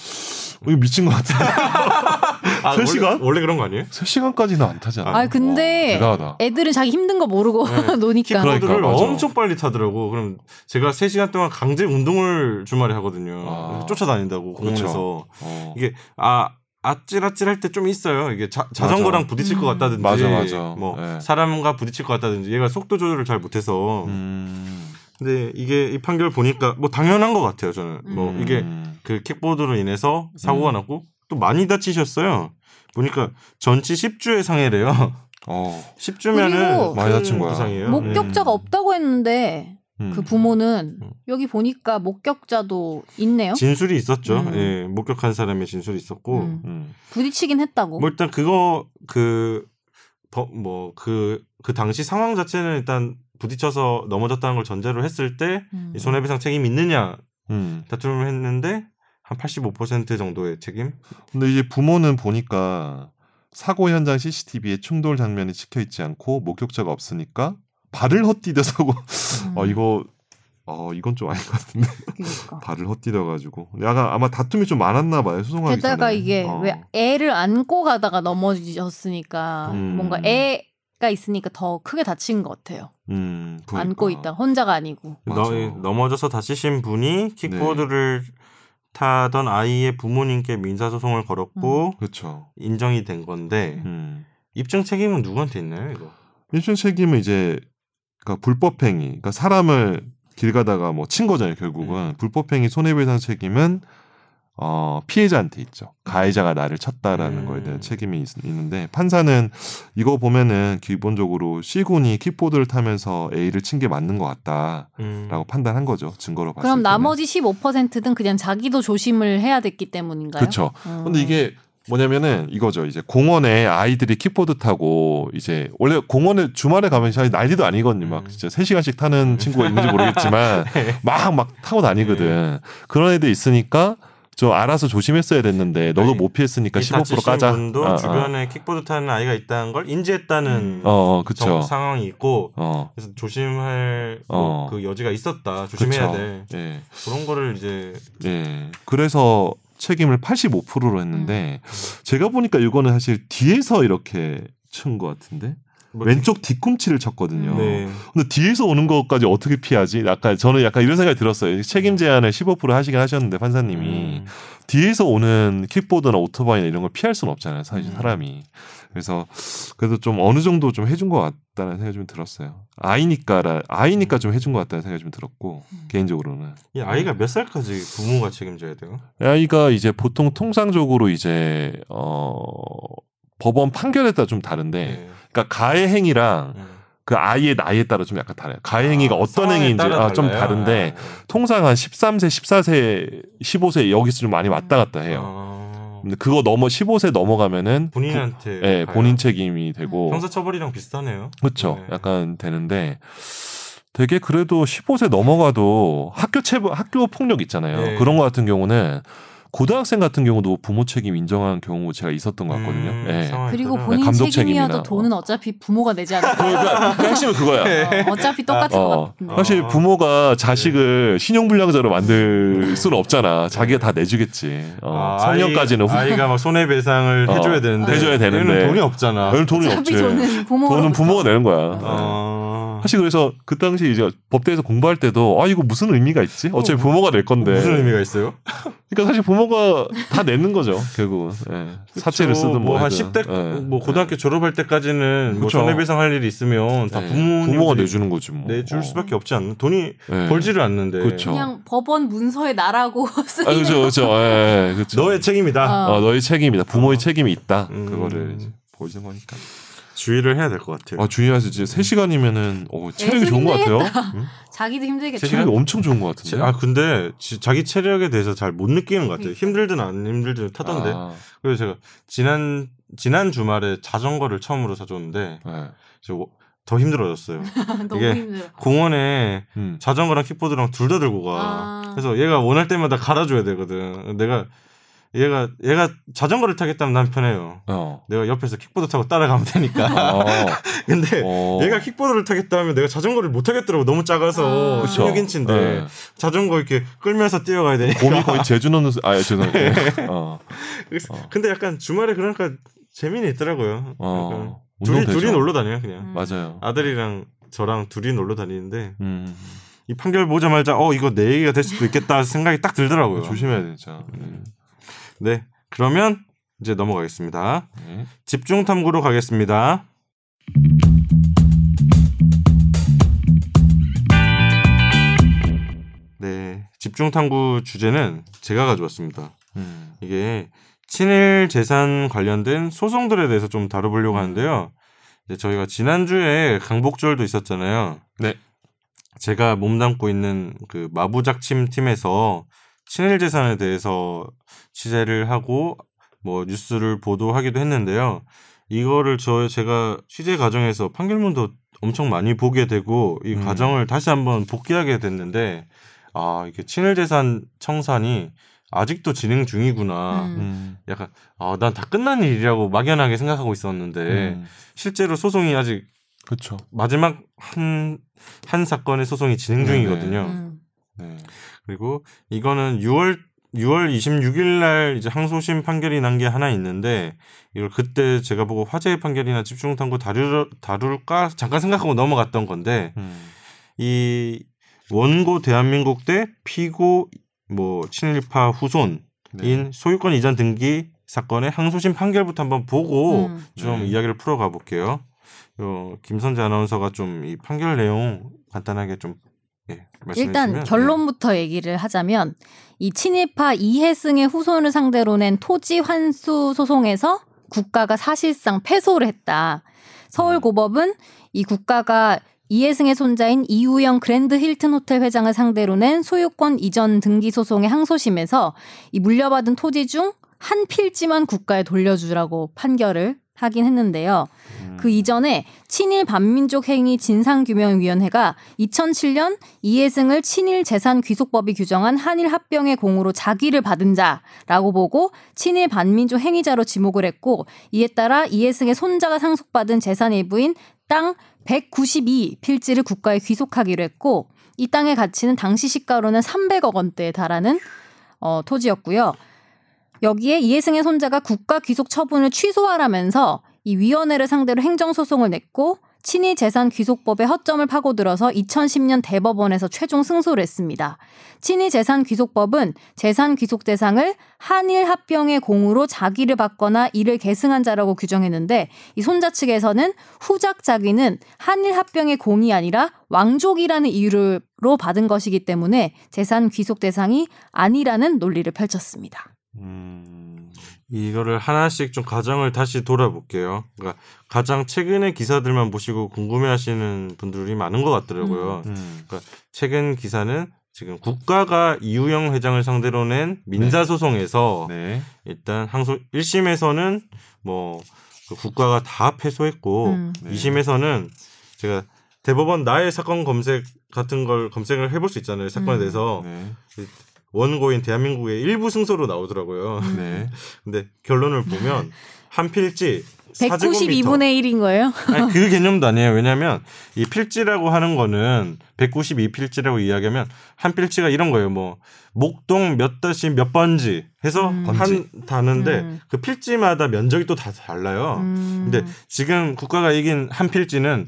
어, 이거 미친 것 같은데. 아, 세 시간? 원래, 원래 그런 거 아니에요? 3시간까지는 안 타잖아. 아 근데 대단하다. 애들은 자기 힘든 거 모르고 네. 노니까. 그러니까. 엄청 빨리 타더라고. 그럼 제가 3시간 동안 강제 운동을 주말에 하거든요. 아. 쫓아다닌다고 그렇죠. 공원에서. 어. 이게 아 아찔아찔할 때 좀 있어요. 이게 자, 자전거랑 맞아. 부딪힐 음. 것 같다든지, 맞아, 맞아. 뭐 네. 사람과 부딪힐 것 같다든지, 얘가 속도 조절을 잘 못해서. 음. 근데 이게 이 판결 보니까 뭐 당연한 것 같아요. 저는 뭐 음. 이게 그 킥보드로 인해서 사고가 음. 났고 또 많이 다치셨어요. 보니까 전치 10주의 상해래요. 어. 10주면은 그리고 많이 다친 거야. 부상이에요. 목격자가 음. 없다고 했는데 음. 그 부모는 음. 여기 보니까 목격자도 있네요. 진술이 있었죠. 음. 예, 목격한 사람의 진술이 있었고, 음. 음. 부딪히긴 했다고. 뭐 일단 그거 그 뭐그그 당시 상황 자체는 일단 부딪혀서 넘어졌다는 걸 전제로 했을 때 음. 이 손해배상 책임이 있느냐 음. 다툼을 했는데 한 85% 정도의 책임. 근데 이제 부모는 보니까 사고 현장 CCTV에 충돌 장면이 찍혀 있지 않고 목격자가 없으니까 발을 헛디뎌 사고 음. 어 이거 어 이건 좀 아닌 것 같은데 그러니까. 발을 헛디뎌 가지고 약간 아마 다툼이 좀 많았나 봐요 소송하기 게다가 전에. 이게 어. 왜 애를 안고 가다가 넘어졌으니까 음. 뭔가 애가 있으니까 더 크게 다친 것 같아요. 음, 그러니까. 안고 있다 혼자가 아니고. 너, 넘어져서 다치신 분이 킥보드를 타던 아이의 부모님께 민사소송을 걸었고 그렇죠. 인정이 된 건데 음. 입증 책임은 누구한테 있나요 이거? 일종 책임은 이제 그러니까 불법행위, 그러니까 사람을 길 가다가 뭐 친 거잖아요. 결국은 음. 불법행위 손해배상 책임은 어, 피해자한테 있죠. 가해자가 나를 쳤다라는 음. 거에 대한 책임이 있, 는데 판사는 이거 보면은 기본적으로 C군이 킥보드를 타면서 A를 친 게 맞는 것 같다라고 음. 판단한 거죠. 증거로 봤을 그럼 때는. 나머지 15%는 그냥 자기도 조심을 해야 됐기 때문인가요? 그렇죠. 음. 근데 이게 뭐냐면은 이거죠. 이제 공원에 아이들이 킥보드 타고 이제 원래 공원에 주말에 가면 사실 난리도 아니거든요. 막 음. 진짜 3시간씩 타는 친구가 있는지 모르겠지만 막막 타고 다니거든. 그런 애들 있으니까 좀 알아서 조심했어야 됐는데 너도 아니, 못 피했으니까 이15% 다치신 까자. 분도 어, 어. 주변에 킥보드 타는 아이가 있다는 걸 인지했다는 어, 어, 정- 그쵸. 상황이 있고 어. 그래서 조심할 어. 뭐그 여지가 있었다. 조심해야 그쵸. 돼. 예. 그런 거를 이제 예. 그래서 책임을 85%로 했는데 제가 보니까 이거는 사실 뒤에서 이렇게 친 것 같은데 뭐 왼쪽 뒤꿈치를 쳤거든요. 네. 근데 뒤에서 오는 것까지 어떻게 피하지? 약간 저는 약간 이런 생각이 들었어요. 책임 제한을 15% 하시긴 하셨는데 판사님이 음. 뒤에서 오는 킥보드나 오토바이나 이런 걸 피할 수는 없잖아요. 사실 음. 사람이. 그래서 그래도 좀 어느 정도 좀 해준 것 같다는 생각이 좀 들었어요. 아이니까라 아이니까 좀 해준 것 같다는 생각이 좀 들었고 개인적으로는 이 아이가 몇 살까지 부모가 책임져야 돼요? 아이가 이제 보통 통상적으로 이제 어 법원 판결에 따라 좀 다른데 네. 그러니까 가해 행위랑 음. 그 아이의 나이에 따라 좀 약간 달라요. 가해 행위가 아, 어떤 행위인지 아, 좀? 다른데 아, 통상 한 13세, 14세, 15세 여기서 좀 많이 왔다 갔다 해요. 아. 근데 그거 넘어 15세 넘어가면은 본인한테 부- 예? 본인 책임이 되고 형사처벌이랑 비슷하네요. 그렇죠. 네. 약간 되는데 되게 그래도 15세 넘어가도 학교 체벌 학교 폭력 있잖아요. 네. 그런 거 같은 경우는 고등학생 같은 경우도 부모 책임 인정한 경우 제가 있었던 것 같거든요. 음, 예. 상황에 그리고. 본인 감독 책임이어도 책임이나 돈은 어차피 부모가 내지 않을까. 그러니까 핵심은 그거야. 어, 어차피 똑같은 것 어, 같은데. 사실 아. 부모가 자식을 신용불량자로 만들 수는 없잖아. 자기가 다 내주겠지. 어, 아, 3년까지는 아이, 아이가 막 손해배상을 어, 해줘야 되는데 해줘야 되는데. 얘는 돈이 없잖아. 별 돈이 어차피 없지. 돈은 부모가 돈은 부모가 내는 거야. 어... 사실 그래서 그 당시 이제 법대에서 공부할 때도 아 이거 무슨 의미가 있지? 어차피 부모가 낼 건데. 무슨 의미가 있어요? 그러니까 사실 부모가 다 내는 거죠. 결국은 예. 사채를 쓰든 뭐 뭐한 하든. 10대 예. 뭐 고등학교 졸업할 때까지는 뭐 그쵸. 손해배상 할 일이 있으면 다 예. 부모님들이 부모가 내주는 거지 뭐. 내줄 어. 수밖에 없지 않나? 돈이 예. 벌지를 않는데 그쵸. 그냥 법원 문서에 나라고 아, 쓰이는 그렇죠, 그렇죠. 예, 예, 그렇죠. 너의 책임이다. 어. 어, 너의 책임이다. 부모의 어. 책임이 있다. 음. 그거를 이제 보이는 거니까. 주의를 해야 될 것 같아요. 아, 주의하세요. 이제 3시간이면은 어, 체력이 애도 좋은 것 같아요. 자기도 힘들겠죠. 체력이 엄청 좋은 것 같은데. 아 근데 지- 자기 체력에 대해서 잘 못 느끼는 것 같아요. 그러니까. 힘들든 안 힘들든 타던데. 아, 그래서 제가 지난 지난 주말에 자전거를 처음으로 사줬는데 네. 저더 힘들어졌어요. 너무 이게 힘들어. 공원에 음. 자전거랑 킥보드랑 둘 다 들고 가. 아. 그래서 얘가 원할 때마다 갈아줘야 되거든. 내가 얘가 얘가 자전거를 타겠다면 난 편해요. 어. 내가 옆에서 킥보드 타고 따라가면 되니까. 어. 근데 어. 얘가 킥보드를 타겠다 하면 내가 자전거를 못 타겠더라고. 너무 작아서 아. 그쵸. 16인치인데 네. 자전거 이렇게 끌면서 뛰어가야 되니까. 곰이 거의 제주 노는 수- 아 죄송해요. 어. 그래서- 어. 근데 약간 주말에 그러니까 재미는 있더라고요. 어. 둘이 운동되죠. 둘이 놀러 다녀요 그냥. 음. 맞아요. 아들이랑 저랑 둘이 놀러 다니는데 음. 이 판결 보자마자 어 이거 내 얘기가 될 수도 있겠다 생각이 딱 들더라고요. 조심해야 돼, 진짜. 음. 네. 그러면 이제 넘어가겠습니다. 네. 집중 탐구로 가겠습니다. 네. 집중 탐구 주제는 제가 가져왔습니다. 음. 이게 친일 재산 관련된 소송들에 대해서 좀 다뤄보려고 하는데요. 이제 저희가 지난주에 강복절도 있었잖아요. 네. 제가 몸담고 있는 그 마부작침 팀에서 친일 재산에 대해서 취재를 하고 뭐 뉴스를 보도하기도 했는데요. 이거를 저 제가 취재 과정에서 판결문도 엄청 많이 보게 되고 이 음. 과정을 다시 한번 복귀하게 됐는데 아 이게 친일 재산 청산이 아직도 진행 중이구나. 음. 음. 약간 아 난 다 끝난 일이라고 막연하게 생각하고 있었는데 음. 실제로 소송이 아직 그렇죠. 마지막 한, 한 사건의 소송이 진행. 중이거든요. 음. 네. 그리고 이거는 6월 6월 26일 날 이제 항소심 판결이 난 게 하나 있는데 이걸 그때 제가 보고 화재의 판결이나 집중 탐구 다룰 다룰까 잠깐 생각하고 넘어갔던 건데 음. 이 원고 대한민국 때 피고 뭐 친일파 후손인 네. 소유권 이전 등기 사건의 항소심 판결부터 한번 보고 음. 좀 네. 이야기를 풀어가 볼게요. 요 김선재 아나운서가 좀 이 판결 내용 간단하게 좀 예, 일단 주시면, 결론부터 얘기를 하자면 이 친일파 이해승의 후손을 상대로 낸 토지 환수 소송에서 국가가 사실상 패소를 했다. 서울고법은 이 국가가 이해승의 손자인 이우영 그랜드 힐튼 호텔 회장을 상대로 낸 소유권 이전 등기 소송의 항소심에서 이 물려받은 토지 중 한 필지만 국가에 돌려주라고 판결을 하긴 했는데요. 음. 그 이전에 친일 반민족 행위 진상규명위원회가 2007년 이해승을 친일 재산 귀속법이 규정한 한일 합병의 공으로 자기를 받은 자라고 보고 친일 반민족 행위자로 지목을 했고 이에 따라 이해승의 손자가 상속받은 재산 일부인 땅 192 필지를 국가에 귀속하기로 했고 이 땅의 가치는 당시 시가로는 300억 원대에 달하는 어, 토지였고요. 여기에 이해승의 손자가 국가 귀속 처분을 취소하라면서 이 위원회를 상대로 행정소송을 냈고 친일 재산 귀속법의 허점을 파고들어서 2010년 대법원에서 최종 승소를 했습니다. 친일 재산 귀속법은 재산 귀속 대상을 한일 합병의 공으로 자기를 받거나 이를 계승한 자라고 규정했는데 이 손자 측에서는 후작 자기는 한일 합병의 공이 아니라 왕족이라는 이유로 받은 것이기 때문에 재산 귀속 대상이 아니라는 논리를 펼쳤습니다. 음. 이거를 하나씩 좀 가정을 다시 돌아볼게요. 그러니까 가장 최근의 기사들만 보시고 궁금해하시는 분들이 많은 것 같더라고요. 음. 최근 기사는 지금 국가가 이우영 회장을 상대로 낸 민사 소송에서 네. 일단 항소 1심에서는 뭐 그 국가가 다 패소했고 음. 네. 2심에서는 제가 대법원 나의 사건 검색 같은 걸 검색을 해볼 수 있잖아요. 사건에 음. 대해서 네. 원고인 대한민국의 일부 승소로 나오더라고요. 네. 근데 결론을 보면 한 필지 4제곱미터 192분의 1인 거예요? 아니, 그 개념도 아니에요. 왜냐하면 이 필지라고 하는 거는 192필지라고 이야기하면 한 필지가 이런 거예요. 뭐 목동 몇 다시 몇 번지 해서 음. 한 다는데 음. 그 필지마다 면적이 또 다 달라요. 음. 근데 지금 국가가 이긴 한 필지는 그럼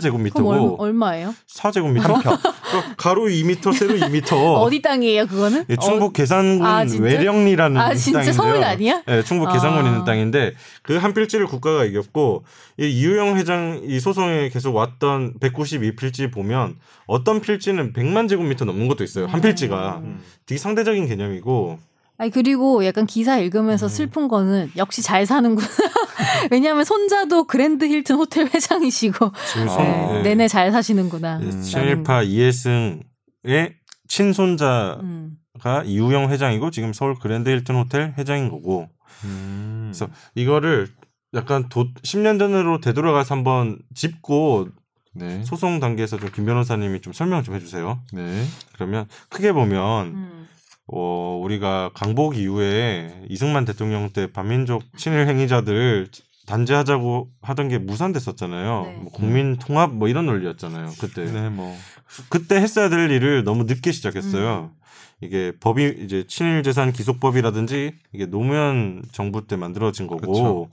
4제곱미터고 얼, 마예요 4제곱미터 그러니까 가로 2m, 세로 2m. 어디 땅이에요, 그거는? 예, 충북 계산군 아? 외령리라는 아, 진짜 땅인데요. 서울 아니야? 네, 충북 계산군 아. 있는 땅인데 그 한 필지를 국가가 이겼고 이 이우영 회장 이 소송에 계속 왔던 192필지 보면 어떤 필지는 100만 제곱미터 넘는 것도 있어요. 한 필지가 음. 되게 상대적인 개념이고 아니 그리고 약간 기사 읽으면서 음. 슬픈 거는 역시 잘 사는구나. 왜냐하면 손자도 그랜드 힐튼 호텔 회장이시고 아. 손, 네, 예, 내내 잘 사시는구나. 예, 음. 친일파 이해승의 친손자가 음. 이우영 회장이고 지금 서울 그랜드 힐튼 호텔 회장인 거고 음. 그래서 이거를 약간 도, 10년 전으로 되돌아가서 한번 짚고 네. 소송 단계에서 좀 김 변호사님이 좀 설명 좀 해주세요. 네. 그러면 크게 보면 음. 어, 우리가 강복 이후에 이승만 대통령 때 반민족 친일 행위자들 단죄하자고 하던 게 무산됐었잖아요. 네. 뭐 국민 통합 뭐 이런 논리였잖아요. 그때 네, 뭐. 그때 했어야 될 일을 너무 늦게 시작했어요. 이게 법이 이제 친일 재산 기속법이라든지 이게 노무현 정부 때 만들어진 거고 그쵸.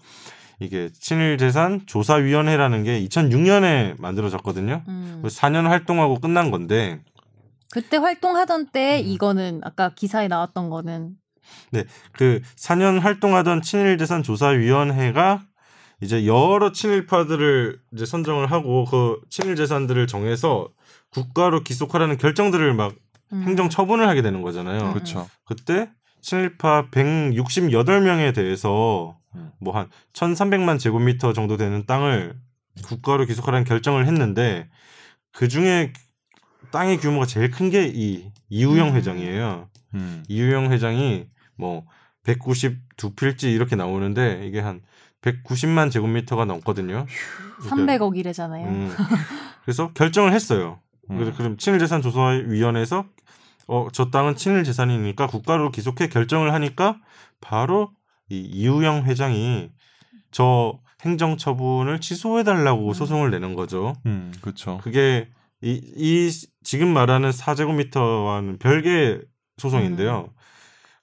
이게 친일 재산 조사위원회라는 게 2006년에 만들어졌거든요. 음. 그래서 4년 활동하고 끝난 건데 그때 활동하던 때 음. 이거는 아까 기사에 나왔던 거는 그 4년 활동하던 친일재산 조사위원회가 이제 여러 친일파들을 이제 선정을 하고 그 친일재산들을 정해서 국가로 기속하라는 결정들을 막 음. 행정 처분을 하게 되는 거잖아요. 음. 그렇죠. 그때 친일파 168명에 대해서 음. 뭐한 1,300만 제곱미터 정도 되는 땅을 국가로 기속하라는 결정을 했는데 그 중에 땅의 규모가 제일 큰 게 이 이우영 음. 회장이에요. 음. 이우영 회장이 뭐 192필지 이렇게 나오는데 이게 한 190만 제곱미터가 넘거든요. 그러니까, 300억이래잖아요. 음, 그래서 결정을 했어요. 음. 그래서 그럼 친일재산조사위원회에서 어, 저 땅은 친일 재산이니까 국가로 기속해 결정을 하니까 바로 이 이우영 회장이 저 행정 처분을 취소해 달라고 음. 소송을 내는 거죠. 음, 그렇죠. 그게 이, 이 지금 말하는 4제곱미터와는 별개의 소송인데요.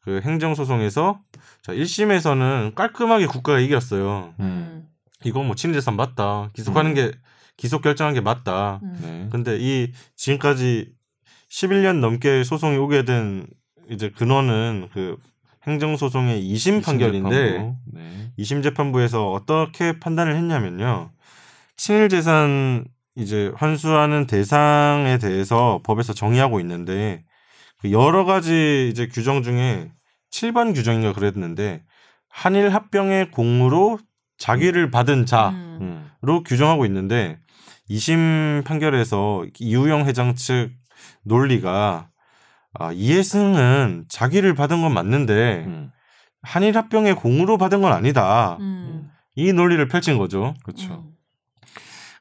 그 행정 소송에서 자 1심에서는 깔끔하게 국가가 이겼어요. 음. 음. 이거 뭐 친일재산 맞다. 기속하는 음. 게 기속 결정한 게 맞다. 음. 네. 근데 이 지금까지 11년 넘게 소송이 오게 된 이제 근원은 그 행정소송의 2심 판결인데. 네. 2심 재판부에서 어떻게 판단을 했냐면요. 친일 재산 이제 환수하는 대상에 대해서 법에서 정의하고 있는데 그 여러 가지 이제 규정 중에 7번 규정인가 그랬는데 한일 합병의 공으로 자기를 받은 자로 음. 음. 규정하고 있는데 2심 판결에서 이우영 회장 측 논리가 아, 이해승은 자기를 받은 건 맞는데 음. 한일 합병의 공으로 받은 건 아니다. 음. 이 논리를 펼친 거죠. 그렇죠.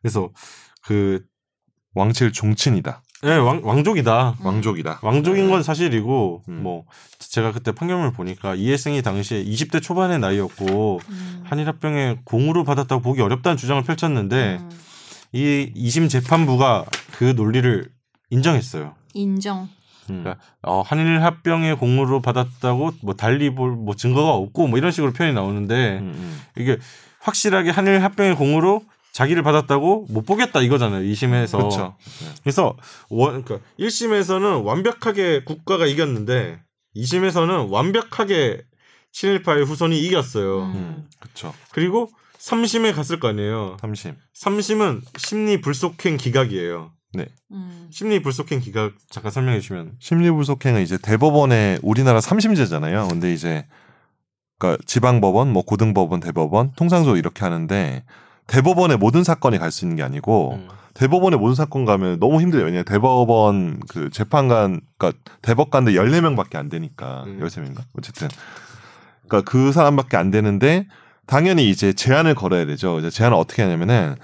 그래서 그 왕칠 종친이다. 예, 왕, 왕족이다. 음. 왕족이다. 왕족인 건 사실이고 음. 뭐 제가 그때 판결문을 보니까 이해승이 당시에 20대 초반의 나이였고 음. 한일합병에 공으로 받았다고 보기 어렵다는 주장을 펼쳤는데 음. 이 2심 재판부가 그 논리를 인정했어요. 인정. 음. 그러니까 어, 한일 합병의 공으로 받았다고 뭐 달리 볼뭐 증거가 없고 뭐 이런 식으로 표현이 나오는데 음, 음. 이게 확실하게 한일 합병의 공으로 자기를 받았다고 못 보겠다 이거잖아요. 2심에서. 그렇죠. 그래서 원 그러니까 1심에서는 완벽하게 국가가 이겼는데 2심에서는 완벽하게 친일파의 후손이 이겼어요. 음. 음. 그렇죠. 그리고 3심에 갔을 거 아니에요. 삼심. 3심은 심리 불속행 기각이에요. 음. 심리 불속행 기각 잠깐 설명해 주시면 심리 불속행은 이제 대법원의 우리나라 삼심제잖아요. 근데 이제 그러니까 지방 법원, 뭐 고등 법원, 대법원, 통상조 이렇게 하는데 대법원의 모든 사건이 갈 수 있는 게 아니고 음. 대법원의 모든 사건 가면 너무 힘들어요. 왜냐면 대법원 그 재판관, 그러니까 대법관들 14명밖에 안 되니까. 음. 13명인가? 어쨌든. 그러니까 그 사람밖에 안 되는데 당연히 이제 제한을 걸어야 되죠. 이제 제한을 어떻게 하냐면은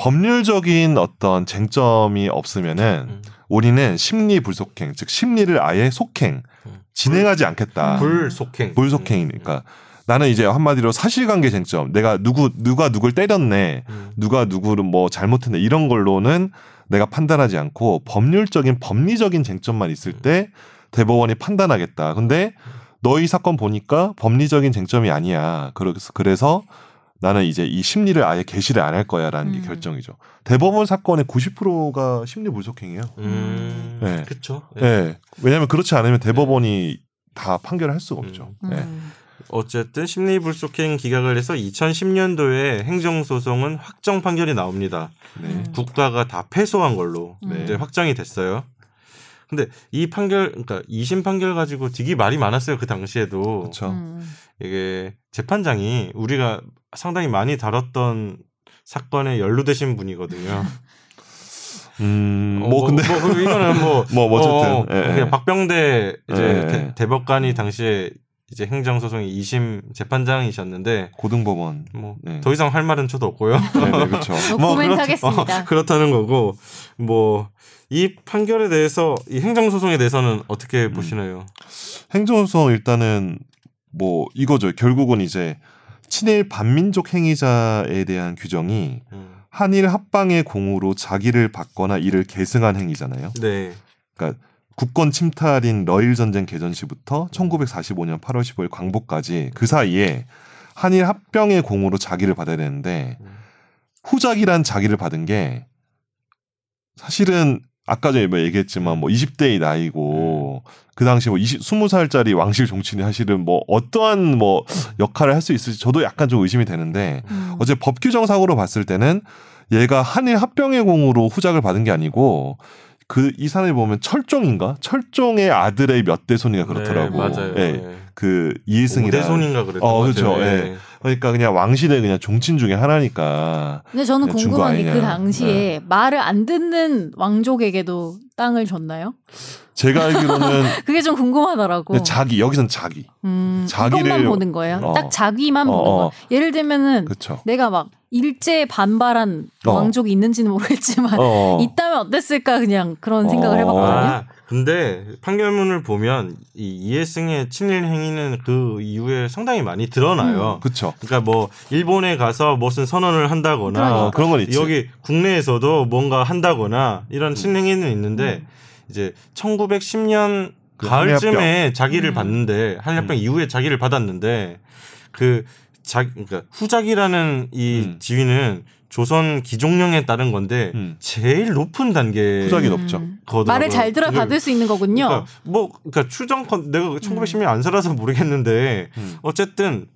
법률적인 어떤 쟁점이 없으면은 음. 우리는 심리 불속행, 즉 심리를 아예 속행, 음. 진행하지 않겠다. 불속행. 불속행이니까 나는 이제 한마디로 사실관계 쟁점, 내가 누구 누가 누굴 때렸네, 음. 누가 누구를 뭐 잘못했네 이런 걸로는 내가 판단하지 않고 법률적인 법리적인 쟁점만 있을 때 대법원이 판단하겠다. 근데 너희 사건 보니까 법리적인 쟁점이 아니야. 그래서 그래서 나는 이제 이 심리를 아예 개시를 안 할 거야라는 음. 게 결정이죠. 대법원 사건의 90%가 심리 불속행이에요. 음. 네. 그렇죠. 예. 네. 왜냐하면 그렇지 않으면 대법원이 다 판결을 할 수가 없죠. 음. 네. 어쨌든 심리 불속행 기각을 해서 2010년도에 행정 소송은 확정 판결이 나옵니다. 네. 음. 국가가 다 패소한 걸로 네. 이제 확정이 됐어요. 근데 이 판결 그러니까 2심 판결 가지고 되게 말이 많았어요. 그 당시에도 그렇죠. 음. 이게 재판장이 우리가 상당히 많이 다뤘던 사건에 연루되신 분이거든요. 음, 어, 뭐 근데 뭐, 그 이거는 뭐 뭐, 뭐 어쨌든, 어, 예, 그냥 예. 박병대 이제 예, 대- 예. 대 법관이 당시에 이제 행정소송의 2심 재판장이셨는데 고등법원. 뭐 네. 더 이상 할 말은 저도 없고요. 네, 네, 그렇죠. 뭐 코멘트 그렇- 하겠습니다. 어, 그렇다는 거고 뭐 이 판결에 대해서 이 행정소송에 대해서는 어떻게 음. 보시나요? 행정소송 일단은 뭐 이거죠. 결국은 이제 친일 반민족 행위자에 대한 규정이 음. 한일 합방의 공으로 자기를 받거나 이를 계승한 행위잖아요. 네. 그러니까 국권 침탈인 러일 전쟁 개전 시부터 1945년 8월 15일 광복까지 그 사이에 한일 합병의 공으로 자기를 받아야 되는데 음. 후작이란 자기를 받은 게 사실은 아까 전에 뭐 얘기했지만 뭐 20대의 나이고 그 당시 뭐 20, 20살짜리 왕실 종친이 사실은 뭐 어떠한 뭐 역할을 할 수 있을지 저도 약간 좀 의심이 되는데 음. 어제 법 규정상으로 봤을 때는 얘가 한일 합병의 공으로 후작을 받은 게 아니고 그이 사람이 보면 철종인가 철종의 아들의 몇 대손이가 그렇더라고. 네, 맞아요. 예. 네. 그 이해승이라. 오대손인가 그랬던 어, 것 그렇죠. 예. 그러니까 그냥 왕실의 그냥 종친 중에 하나니까. 근데 저는 궁금한 게 그. 당시에 말을 안 듣는 왕족에게도 땅을 줬나요? 제가 알기로는 그게 좀 궁금하더라고. 자기 여기선 자기. 음, 자기를- 보는 거예요. 어. 딱 자기만 어, 보는 어. 거야. 예를 들면은 그렇죠. 내가 막 일제에 반발한 어. 왕족이 있는지는 모르겠지만 어. 있다면 어땠을까 그냥 그런 생각을 어. 해봤거든요. 아, 근데 판결문을 보면 이 이해승의 친일 행위는 그 이후에 상당히 많이 드러나요. 그렇죠. 그러니까 뭐 일본에 가서 무슨 선언을 한다거나 그러니까. 어, 그런 건 있지. 여기 국내에서도 뭔가 한다거나 이런 친행위는 있는데 음. 이제 1910년 그 가을쯤에 자기를 음. 받는데 한일합병 음. 이후에 자기를 받았는데 그 자, 그러니까 후작이라는 이 음. 지위는 조선 기종령에 따른 건데 음. 제일 높은 단계 후작이 높죠. 음. 거더라고요. 말을 잘 들어 받을 수 있는 거군요. 그러니까 뭐 그러니까 추정컨 내가 1910년 안 살아서 모르겠는데 음. 어쨌든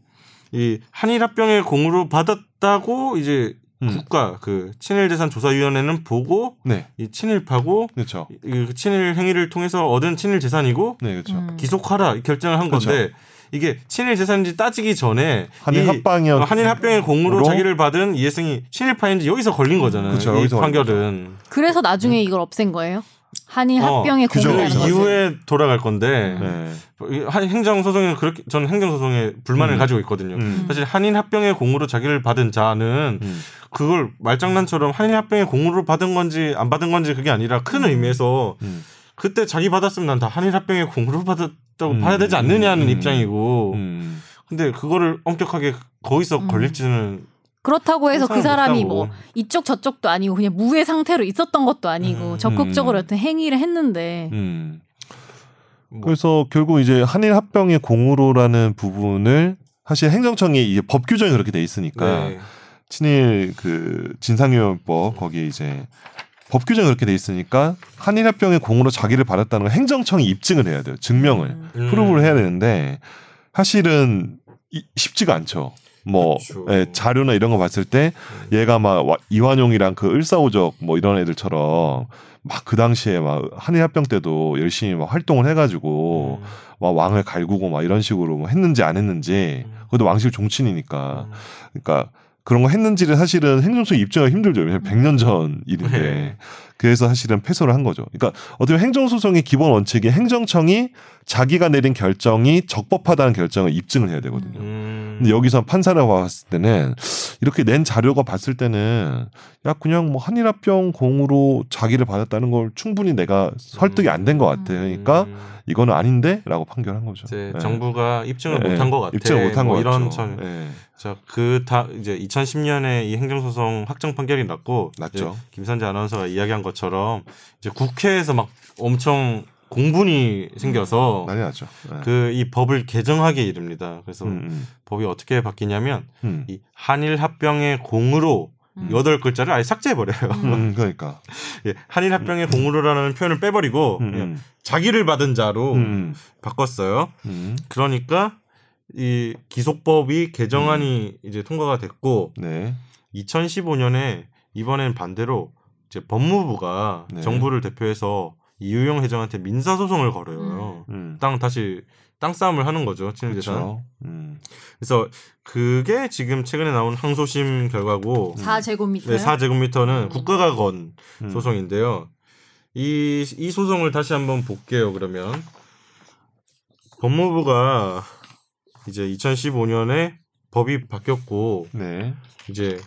이 한일합병의 공으로 받았다고 이제 음. 국가 그 친일 재산 조사 위원회는 보고 네, 이 친일파고 그렇죠. 이그 친일 행위를 통해서 얻은 친일 재산이고 네, 그렇죠. 음. 기속하라 이 결정을 한 그렇죠. 건데 이게 친일 재산인지 따지기 전에 한일 이 합방이었 어, 한일 합병의 공으로 으로? 자기를 받은 이해승이 친일파인지 여기서 걸린 거잖아요. 그쵸, 이 판결은 그래서 나중에 이걸 없앤 거예요? 한일 어, 합병의 규정을 공을 그. 이후에 돌아갈 건데 네. 이 한- 행정 소송에 그렇게 저는 행정 소송에 불만을 음. 가지고 있거든요. 음. 사실 한일 합병의 공으로 자기를 받은 자는 음. 그걸 말장난처럼 한일 합병의 공으로 받은 건지 안 받은 건지 그게 아니라 큰 의미에서 음. 그때 자기 받았으면 난 다 한일 합병의 공으로 받았다고 음. 봐야 되지 않느냐는 음. 입장이고 음. 근데 그거를 엄격하게 거기서 음. 걸릴지는 그렇다고 해서 그 사람이. 뭐 이쪽 저쪽도 아니고 그냥 무해 상태로 있었던 것도 아니고 음. 적극적으로 음. 어떤 행위를 했는데 음. 뭐 그래서 결국 이제 한일 합병의 공으로라는 부분을 사실 행정청이 이게 법 규정이 그렇게 돼 있으니까 네. 친일 그 진상규명법 거기에 이제 법 규정이 그렇게 돼 있으니까 한일 합병의 공으로 자기를 받았다는 걸 행정청이 입증을 해야 돼요. 증명을 음. 음. 프로브를 해야 되는데 사실은 이- 쉽지가 않죠. 뭐 그렇죠. 예, 자료나 이런 거 봤을 때 얘가 막 와- 이완용이랑 그 을사오적 뭐 이런 애들처럼 막 그 당시에 막 한일 합병 때도 열심히 막 활동을 해가지고 음. 막 왕을 갈구고 막 이런 식으로 뭐 했는지 안 했는지 음. 그것도 왕실 종친이니까 음. 그러니까 그런 거 했는지를 사실은 행정처 입증하기 힘들죠. 왜냐면 100년 전 일인데. 네. 그래서 사실은 패소를 한 거죠. 그러니까 어떻게 보면 행정소송의 기본 원칙이 행정청이 자기가 내린 결정이 적법하다는 결정을 입증을 해야 되거든요. 음. 근데 여기서 판사를 봤을 때는 이렇게 낸 자료가 봤을 때는 야 그냥 뭐 한일합병 공으로 자기를 받았다는 걸 충분히 내가 설득이 안 된 것 같아. 그러니까 음. 이거는 아닌데라고 판결한 거죠. 이제 네. 정부가 입증을 네. 못한 것 같아. 입증을 못한 뭐것 이런 같죠. 참. 네. 자, 그 다 이제 2010년에 이 행정소송 확정 판결이 났고 났죠. 김선재 아나운서가 이야기한 것처럼 이제 국회에서 막 엄청 공분이 생겨서 난리 났죠. 네. 그이 법을 개정하게 이릅니다. 그래서 음, 음, 법이 어떻게 바뀌냐면 음. 이 한일 합병의 공으로 음. 여덟 글자를 아예 삭제해 버려요. 음, 그러니까. 예, 한일 합병의 공으로라는 표현을 빼버리고 음, 그냥 음. 자기를 받은 자로 음, 바꿨어요. 음. 그러니까 이 기속법이 개정안이 이제 통과가 됐고 네. 2015년에 이번엔 반대로 이제 법무부가 네. 정부를 대표해서 이유영 회장한테 민사 소송을 걸어요. 음. 땅 다시 땅 싸움을 하는 거죠 친일재산. 그렇죠. 음. 그래서 그게 지금 최근에 나온 항소심 결과고 4제곱미터 네, 4제곱미터는 국가가 건 음. 소송인데요. 이, 이 소송을 다시 한번 볼게요, 그러면. 법무부가 이제 2015년에 법이 바뀌었고, 네. 이제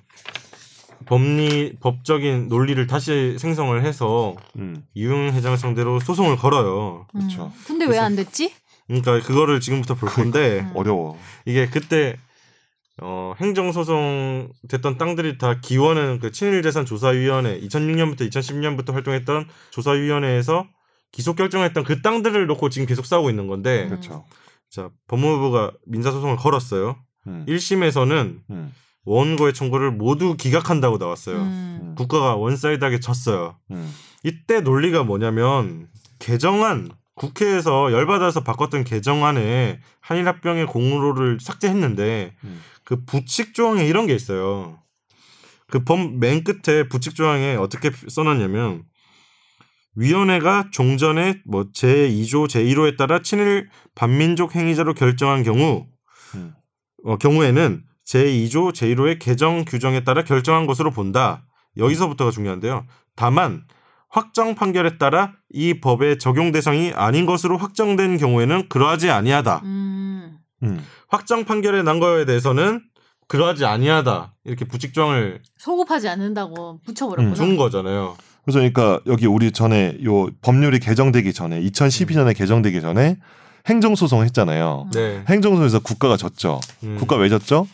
법리, 법적인 논리를 다시 생성을 해서 음. 이용 회장을 상대로 소송을 걸어요. 그렇죠. 근데 왜 안 됐지? 그러니까 그거를 지금부터 볼 건데, 음. 어려워. 이게 그때 어, 행정소송 됐던 땅들이 다 기원은 그 친일재산조사위원회 2006년부터 2010년부터 활동했던 조사위원회에서 기소 결정했던 그 땅들을 놓고 지금 계속 싸우고 있는 건데 음. 그렇죠. 자 법무부가 민사소송을 걸었어요. 음. 1심에서는 음. 원고의 청구를 모두 기각한다고 나왔어요. 음. 국가가 one side하게 졌어요. 음. 이때 논리가 뭐냐면 개정안 국회에서 열받아서 바꿨던 개정안에 한일합병의 공로를 삭제했는데 음. 그 부칙 조항에 이런 게 있어요. 그법맨 끝에 부칙 조항에 어떻게 써놨냐면 위원회가 종전에 뭐 제2조 제1호에 따라 친일 반민족 행위자로 결정한 경우 음. 어, 경우에는 제2조 제1호의 개정 규정에 따라 결정한 것으로 본다. 여기서부터가 중요한데요. 다만 확정 판결에 따라 이 법의 적용 대상이 아닌 것으로 확정된 경우에는 그러하지 아니하다. 음. 음. 확정 판결에 난 거에 대해서는 그러하지 아니하다. 이렇게 부칙 조항을 소급하지 않는다고 붙여버렸구나. 음, 준 거잖아요. 그래서 그러니까 여기 우리 전에 요 법률이 개정되기 전에 2012년에 개정되기 전에 행정소송 했잖아요. 네. 행정소송에서 국가가 졌죠. 음. 국가 왜 졌죠?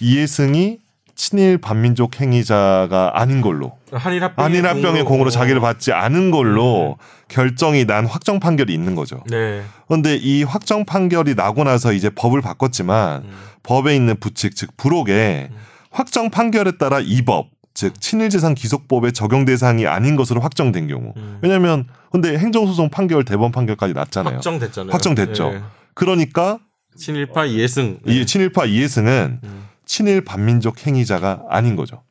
이해승이 친일 반민족 행위자가 아닌 걸로 한일 합병의, 공으로 자기를 받지 않은 걸로 음. 결정이 난 확정 판결이 있는 거죠. 네. 그런데 이 확정 판결이 나고 나서 이제 법을 바꿨지만 음. 법에 있는 부칙 즉 부록에 음. 확정 판결에 따라 이 법 즉 친일재산 기속법의 적용 대상이 아닌 것으로 확정된 경우 음. 왜냐하면 근데 행정소송 판결 대법원 판결까지 났잖아요. 확정됐잖아요. 확정됐죠. 네. 그러니까 친일파 이해승. 이 친일파 이해승은 음. 친일 반민족 행위자가 아닌 거죠.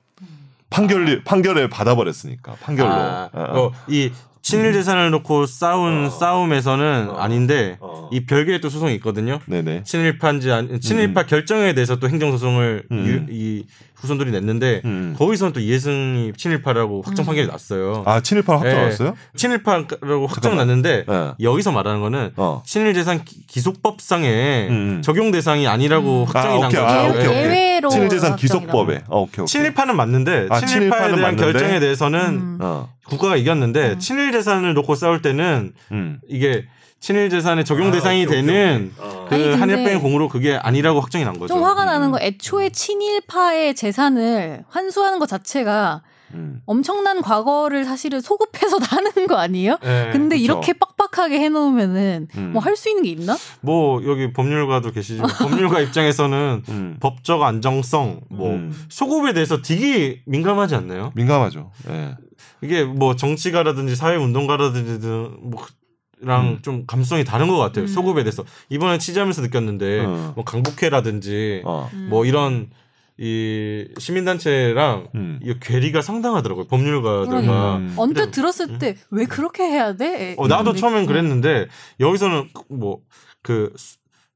판결 판결을 받아버렸으니까 판결로. 아, 어, 어. 어, 이 친일 재산을 놓고 싸운 어. 싸움에서는 어. 아닌데 어. 이 별개의 또 소송이 있거든요. 네네. 친일파인지 아니, 친일파 결정에 대해서 또 행정 소송을 음. 이 후손들이 냈는데 음. 거기서는 또 이해승이 친일파라고 확정 음. 판결이 났어요. 아 친일파 확정 예. 났어요? 친일파라고 확정. 났는데 예. 여기서 말하는 거는 어. 친일 재산 기- 기속법상에 음, 음. 적용 대상이 아니라고 음. 확정이 아, 난 오케이. 거죠. 아, 예. 오케이, 오케이. 예외로 친일 재산 확정이다. 기속법에. 어, 오케이 오케이. 친일파는 맞는데 아, 친일파에 대한 맞는데? 결정에 대해서는 음. 어. 국가가 이겼는데 음. 친일 재산을 놓고 싸울 때는 음. 이게 친일 재산의 적용 아, 대상이 오케이, 오케이, 되는 어. 그 아니, 한일병의 공으로 그게 아니라고 확정이 난 거죠. 좀 화가 나는 음. 거 애초에 친일파의 재산을 환수하는 것 자체가 음. 엄청난 과거를 사실은 소급해서 다는 거 아니에요? 예. 근데 그쵸. 이렇게 빡빡하게 해놓으면은 음. 뭐할 수 있는 게 있나? 뭐 여기 법률가도 계시지만 법률가 입장에서는 음. 법적 안정성, 뭐 음. 소급에 대해서 되게 민감하지 않나요? 민감하죠. 예. 이게 뭐 정치가라든지 사회운동가라든지 뭐 랑 음. 좀 감성이 다른 것 같아요. 음. 소급에 대해서 이번에 취재하면서 느꼈는데 어. 뭐 강북회라든지 어. 뭐 이런 이 시민단체랑 음. 이 괴리가 상당하더라고요. 법률가들과. 그러니까. 음. 언뜻 들었을 때 왜 그렇게 해야 돼? 어, 나도 처음엔. 그랬는데 여기서는 뭐 그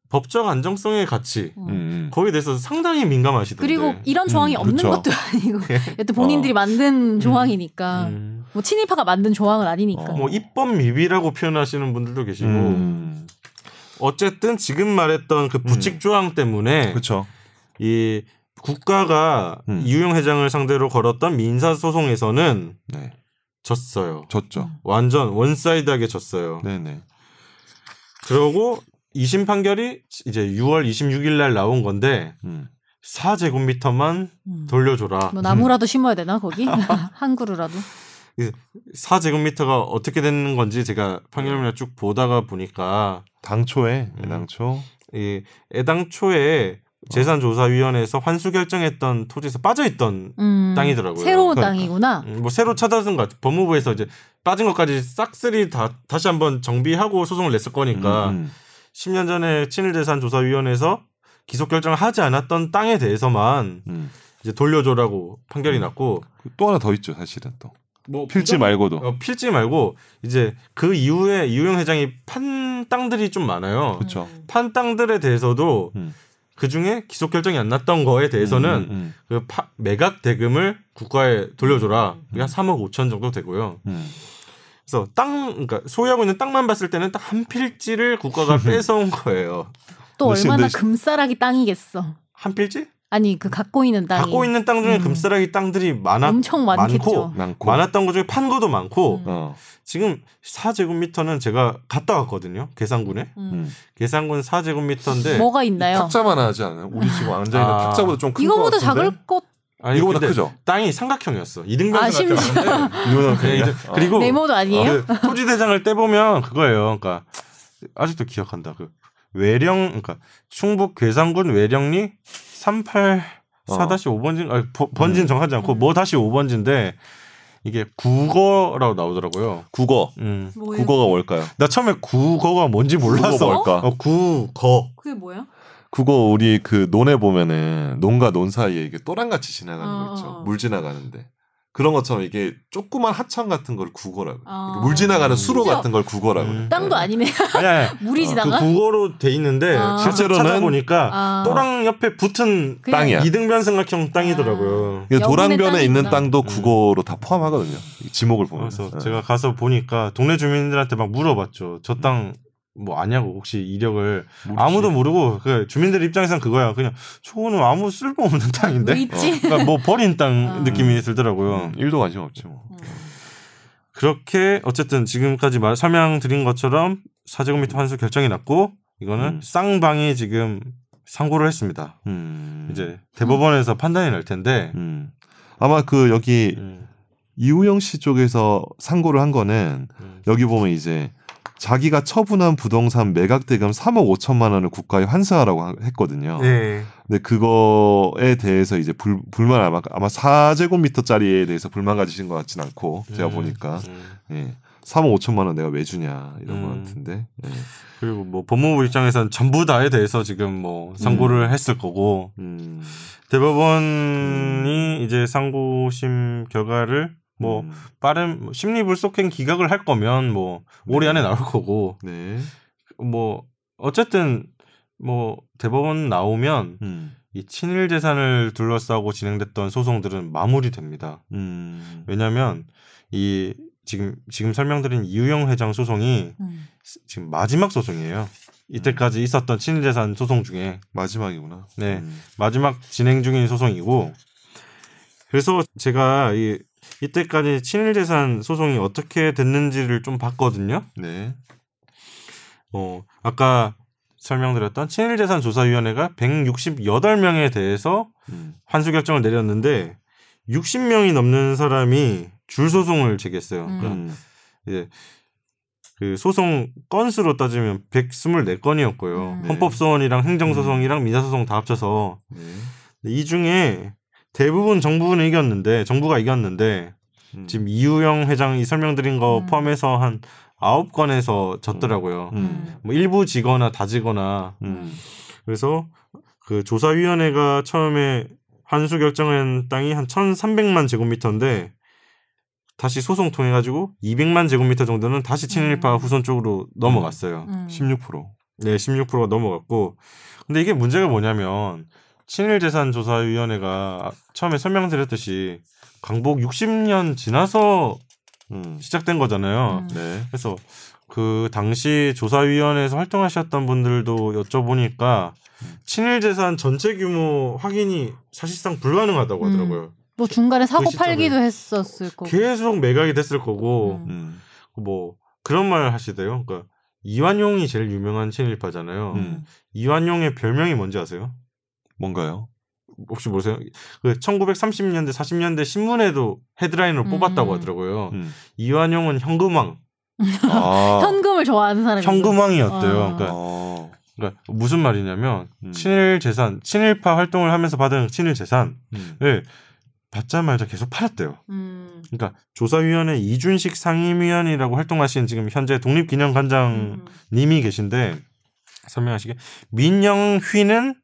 법적 안정성의 가치 음. 음. 거기에 대해서 상당히 민감하시던데. 그리고 이런 조항이 음, 없는 그쵸. 것도 아니고 여튼 본인들이 만든 조항이니까 음. 뭐 친일파가 만든 조항은 아니니까. 어. 뭐 입법 미비라고 표현하시는 분들도 계시고 음. 어쨌든 지금 말했던 그 부칙 조항 때문에 그렇죠. 이 국가가 음. 이유영 회장을 상대로 걸었던 민사 소송에서는 네. 졌어요. 졌죠. 완전 one side하게 졌어요. 네, 네. 그러고 2심 판결이 이제 6월 26일 날 나온 건데 음. 4제곱미터만 음. 돌려줘라. 뭐 나무라도 심어야 되나 거기 한 그루라도. 4제곱미터가 어떻게 되는 건지 제가 판결문을 쭉 보다가 보니까 당초에 음. 당초 이 애당초에 재산조사위원회에서 환수 결정했던 토지에서 빠져있던 음, 땅이더라고요. 새로운 그러니까. 땅이구나. 음, 뭐 새로 찾아준 것 같아요. 법무부에서 이제 빠진 것까지 싹쓸이 다 다시 한번 정비하고 소송을 냈을 거니까 음, 10년 전에 친일재산 조사위원회에서 기소 결정을 하지 않았던 땅에 대해서만 음. 이제 돌려줘라고 판결이 음. 났고 또 하나 더 있죠, 사실은 또. 뭐 필지 부정- 말고도. 어, 필지 말고 이제 그 이후에 이우영 회장이 판 땅들이 좀 많아요. 그렇죠. 판 땅들에 대해서도 음. 그 중에 기소 결정이 안 났던 거에 대해서는 음, 음, 그 파- 매각 대금을 국가에 돌려줘라. 음. 그게 한 3억 5천 정도 되고요. 음. 그래서 땅, 그러니까 소유하고 있는 땅만 봤을 때는 딱 한 필지를 국가가 뺏어온 거예요. 또 얼마나 근데- 금싸라기 땅이겠어. 한 필지? 아니 그 갖고 있는 땅이 갖고 있는 땅 중에 음. 금싸라기 땅들이 많아 엄청 많겠죠. 많고. 많았던 것 중에 판 거도 많고 음. 어. 지금 4제곱미터는 제가 갔다 왔거든요. 계산군에. 음. 음. 계산군 4제곱미터인데 뭐가 있나요? 탁자만 하지 않아요? 우리 지금 앉아 있는 아. 탁자보다 좀큰것 이거보다 같은데. 작을 것 아니, 이거보다 크죠? 땅이 삼각형이었어. 이등변 아, 삼각형인데 이거보다 네, 그리고 네모도 아니에요? 그 토지 대장을 떼 보면 그거예요. 그러니까 아직도 기억한다. 그 외령 그러니까 충북 괴산군 외령리 384-5번진 아니, 버- 번진 음. 정하지 않고 뭐 다시 5번지인데 이게 국어라고 나오더라고요. 국어. 음. 뭐예요? 국어가 뭘까요? 나 처음에 국어가 뭔지 몰랐어. 국어가 뭘까? 어, 국어. 그게 뭐야? 국어 우리 그 논에 보면은 논과 논 사이에 이게 또랑같이 지나가는 어, 거 있죠. 어. 물 지나가는데. 그런 것처럼 이게 조그만 하천 같은 걸 국어라고. 아. 물 지나가는 수로 심지어 같은 걸 국어라고. 음. 땅도 아니네. 아니, 아니. 물이 그 지나가? 국어로 돼 있는데 아. 실제로 실제로는- 찾아보니까 아. 또랑 옆에 붙은 땅이야. 이등변 삼각형 땅이더라고요. 이게 여분의 도랑변에 있는. 땅도 음. 국어로 다 포함하거든요. 이 지목을 보면. 그래서 제가 가서 보니까 동네 주민들한테 막 물어봤죠. 저 땅 뭐 아냐고 혹시 이력을 아무도 모르고 그 주민들 입장에선 그거야. 그냥 저거는 아무 쓸모 없는 왜 땅인데. 있지? 그러니까 뭐 버린 땅 아. 느낌이 들더라고요. 음, 일도 관심 없지 뭐. 음. 그렇게 어쨌든 지금까지 말 설명 드린 것처럼 4제곱미터 환수 결정이 났고 이거는 음. 쌍방이 지금 상고를 했습니다. 음. 이제 대법원에서 판단이 날 텐데 음. 아마 그 여기 음, 이우영 씨 쪽에서 상고를 한 거는 음. 여기 보면 이제 자기가 처분한 부동산 매각 대금 3억 5천만 원을 국가에 환수하라고 하- 했거든요. 네. 근데 그거에 대해서 이제 불, 불만 아마 아마 4제곱미터짜리에 대해서 불만 가지신 것 같진 않고 제가 음, 보니까 음. 예. 3억 5천만 원 내가 왜 주냐 이런 음. 거 같은데. 네. 그리고 뭐 법무부 입장에서는 전부 다에 대해서 지금 뭐 상고를 했을 거고 음. 대법원이 이제 상고심 결과를 뭐 음. 빠른 뭐 심리 불속행 기각을 할 거면 뭐 올해 안에 나올 거고 네. 뭐 어쨌든 뭐 대법원 나오면 음. 이 친일 재산을 둘러싸고 진행됐던 소송들은 마무리됩니다. 음. 왜냐하면 이 지금 지금 설명드린 이유영 회장 소송이 음. 지금 마지막 소송이에요. 이때까지 있었던 친일 재산 소송 중에 마지막이구나. 네. 음. 마지막 진행 중인 소송이고 그래서 제가 이 이때까지 친일 재산 소송이 어떻게 됐는지를 좀 봤거든요. 네. 어, 아까 설명드렸던 친일재산 조사위원회가 168명에 대해서 음. 환수 결정을 내렸는데 60명이 넘는 사람이 줄 소송을 제기했어요. 음. 그러니까 음. 이제 그 소송 건수로 따지면 124건이었고요. 음. 네. 헌법소원이랑 행정소송이랑 민사소송 다 합쳐서 네. 이 중에 대부분 정부는 이겼는데 정부가 이겼는데 음. 지금 이우영 회장이 설명드린 거 음. 포함해서 한 아홉 건에서 졌더라고요. 음. 뭐 일부 지거나 다 지거나 음. 그래서 그 조사위원회가 처음에 환수 결정한 땅이 한 1,300만 제곱미터인데 다시 소송 통해 가지고 200만 제곱미터 정도는 다시 친일파 음. 후손 쪽으로 넘어갔어요. 음. 16%. 네, 16%가 넘어갔고 근데 이게 문제가 뭐냐면 친일재산조사위원회가 처음에 설명드렸듯이 강복 60년 지나서 음. 시작된 거잖아요. 음. 네. 그래서 그 당시 조사위원회에서 활동하셨던 분들도 여쭤보니까 친일 재산 전체 규모 확인이 사실상 불가능하다고 음. 하더라고요. 뭐 중간에 사고 그. 팔기도 했었을 거고. 계속 매각이 됐을 거고 음. 음. 뭐 그런 말 하시대요. 그러니까 이완용이 제일 유명한 친일파잖아요. 음. 이완용의 별명이 뭔지 아세요? 뭔가요? 혹시 모르세요? 그 1930년대 40년대 신문에도 헤드라인으로 음. 뽑았다고 하더라고요. 음. 이완용은 현금왕, 아. 현금을 좋아하는 사람이 현금왕이었대요. 어. 그러니까 어. 그러니까 무슨 말이냐면 음. 친일 재산, 친일파 활동을 하면서 받은 친일 재산을 음. 받자마자 계속 팔았대요. 음. 그러니까 조사위원회 이준식 상임위원이라고 활동하신 지금 현재 독립기념관장님이 음. 계신데 설명하시게 민영휘는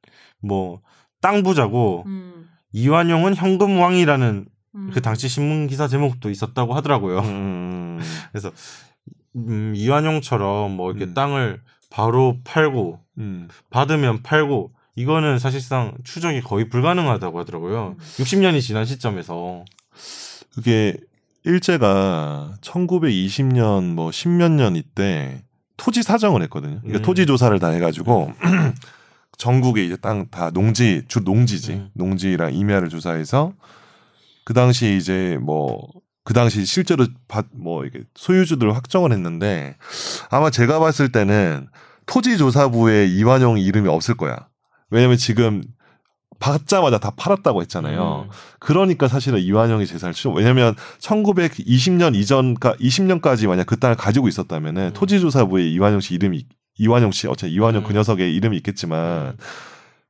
뭐 땅 부자고 음. 이완용은 현금왕이라는 음. 그 당시 신문 기사 제목도 있었다고 하더라고요. 음. 그래서 음, 이완용처럼 뭐 이렇게 음. 땅을 바로 팔고 음. 받으면 팔고 이거는 사실상 추적이 거의 불가능하다고 하더라고요. 음. 60년이 지난 시점에서 그게 일제가 1920년 뭐 10몇 년 이때 토지 사정을 했거든요. 그러니까 음. 토지 조사를 다 해가지고 전국에 이제 땅 다 농지 주 농지지 음. 농지랑 임야를 조사해서 그 당시 이제 뭐 그 당시 실제로 받뭐 이게 소유주들을 확정을 했는데 아마 제가 봤을 때는 토지조사부에 이완용 이름이 없을 거야. 왜냐면 지금 받자마자 다 팔았다고 했잖아요. 음. 그러니까 사실은 이완용이 재산을 취득. 왜냐면 1920년 이전까 20년까지 만약 그 땅을 가지고 있었다면은 음. 토지조사부에 이완용 씨 이름이 이완용 씨 어차피 이완용 음. 그 녀석의 이름이 있겠지만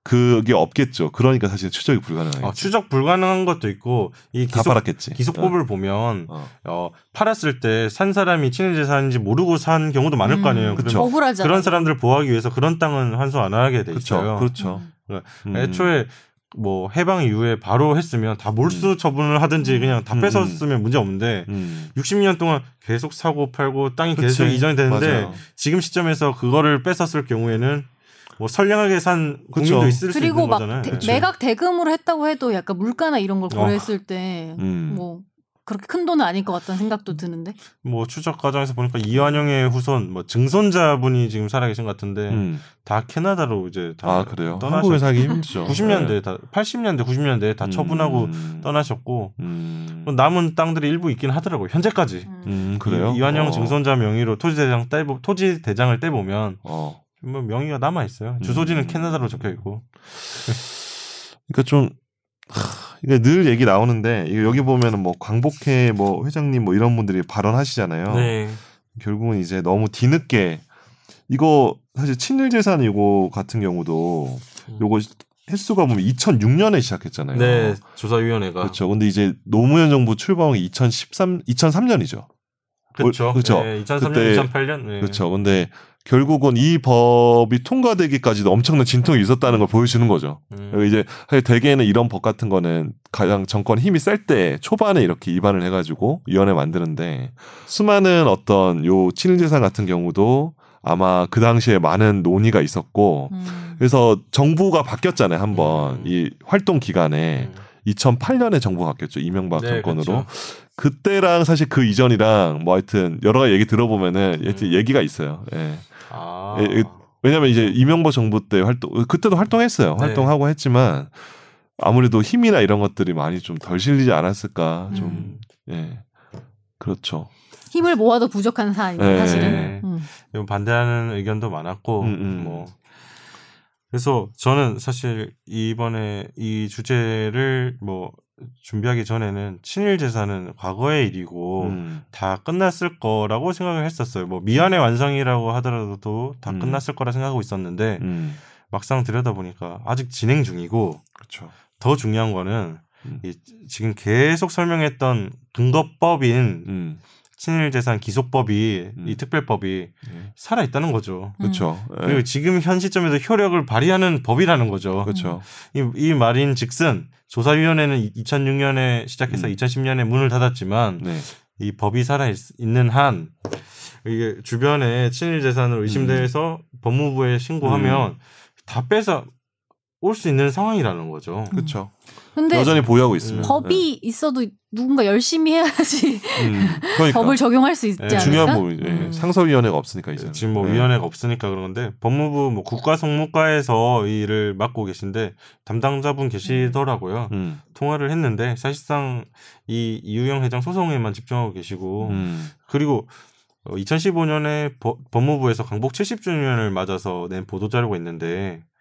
그게 없겠죠. 그러니까 사실 추적이 불가능해요. 어, 추적 불가능한 것도 있고 이다 기속, 팔았겠지. 기속법을 보면 어. 어, 팔았을 때 산 사람이 친일재산인지 모르고 산 경우도 많을 거 아니에요. 음. 그쵸. 그러면 억울하잖아. 그런 사람들을 보호하기 위해서 그런 땅은 환수 안 하게 돼 그렇죠. 있어요. 그렇죠. 음. 음. 애초에 뭐 해방 이후에 바로 했으면 다 몰수 처분을 하든지 그냥 다 음. 뺏었으면 문제 없는데 음. 60년 동안 계속 사고 팔고 땅이 계속 그치. 이전이 되는데 맞아요. 지금 시점에서 그거를 뺏었을 경우에는 뭐 선량하게 산 그쵸. 국민도 있을 수 그리고 있는 막 거잖아요. 대- 네. 매각 대금으로 했다고 해도 약간 물가나 이런 걸 어. 고려했을 때 음. 뭐 그렇게 큰 돈은 아닐 것 같다는 생각도 드는데. 뭐 추적 과정에서 보니까 이완용의 후손 뭐 증손자분이 지금 살아계신 것 같은데 음. 다 캐나다로 이제 다 아 그래요. 떠나셨 한국에 살기 힘들죠. 90년대 다 80년대 90년대 다 음. 처분하고 떠나셨고 음. 남은 땅들이 일부 있긴 하더라고요. 현재까지. 음. 음, 그래요. 이, 이완용 어. 증손자 명의로 토지 대장 떼보 토지 대장을 떼 보면 어. 뭐 명의가 남아 있어요. 주소지는 음. 캐나다로 적혀 있고. 그러니까 좀 하, 이게 늘 얘기 나오는데 여기 보면은 뭐 광복회 뭐 회장님 뭐 이런 분들이 발언하시잖아요. 네. 결국은 이제 너무 뒤늦게 이거 사실 친일 재산 이거 같은 경우도 요거 횟수가 보면 2006년에 시작했잖아요. 네, 조사위원회가 그렇죠. 근데 이제 노무현 정부 출범이 2013 2003년이죠. 그렇죠. 그쵸. 네, 2003년, 그때- 2008년. 네. 그렇죠. 근데 결국은 이 법이 통과되기까지도 엄청난 진통이 있었다는 걸 보여주는 거죠. 음. 이제 대개는 이런 법 같은 거는 가장 정권 힘이 셀 때 초반에 이렇게 위반을 해가지고 위원회 만드는데 수많은 어떤 요 친일재산 같은 경우도 아마 그 당시에 많은 논의가 있었고 음. 그래서 정부가 바뀌었잖아요 한번 음. 이 활동 기간에 음. 2008년에 정부가 바뀌었죠 이명박 네, 정권으로 그렇죠. 그때랑 사실 그 이전이랑 뭐 하여튼 여러 가지 얘기 들어보면은 하여튼 음. 얘기가 있어요. 예. 아. 예, 예, 왜냐면 이제 이명박 정부 때 활동 그때도 활동했어요. 네. 활동하고 했지만 아무래도 힘이나 이런 것들이 많이 좀 덜 실리지 않았을까 좀 음. 예. 그렇죠. 힘을 모아도 부족한 사안이다 네. 사실은. 음. 이건 반대하는 의견도 많았고 음, 음. 뭐 그래서 저는 사실 이번에 이 주제를 뭐 준비하기 전에는 친일 재산은 과거의 일이고 음. 다 끝났을 거라고 생각을 했었어요. 뭐 미안의 완성이라고 하더라도 다 음. 끝났을 거라 생각하고 있었는데 음. 막상 들여다 보니까 아직 진행 중이고 그렇죠. 더 중요한 거는 음. 이 지금 계속 설명했던 근거법인 음. 친일재산 기소법이 음. 이 특별법이 예. 살아 있다는 거죠. 그렇죠. 예. 그리고 지금 현 시점에서 효력을 발휘하는 법이라는 거죠. 그렇죠. 이, 이 말인즉슨 조사위원회는 2006년에 시작해서 음. 2010년에 문을 닫았지만 네. 이 법이 살아 있, 있는 한 이게 주변에 친일 재산을 의심돼서 법무부에 신고하면 음. 다 빼서 올 수 있는 상황이라는 거죠. 그렇죠. 근데 여전히 보유하고 있으면 법이 있어도 누군가 열심히 해야지 예. 음. 그러니까 법을 적용할 수 있지 네, 않을까? 중요한 부분. 예. 음. 상서위원회가 없으니까 이제 지금 뭐 예. 위원회가 없으니까 그런 건데 법무부 뭐 국가성무과에서 이 일을 맡고 계신데 담당자분 계시더라고요. 음. 통화를 했는데 사실상 이 이유영 회장 소송에만 집중하고 계시고 음. 그리고 2015년에 법 무부에서 강복 70주년을 맞아서 낸 보도 자료가 있는데 어,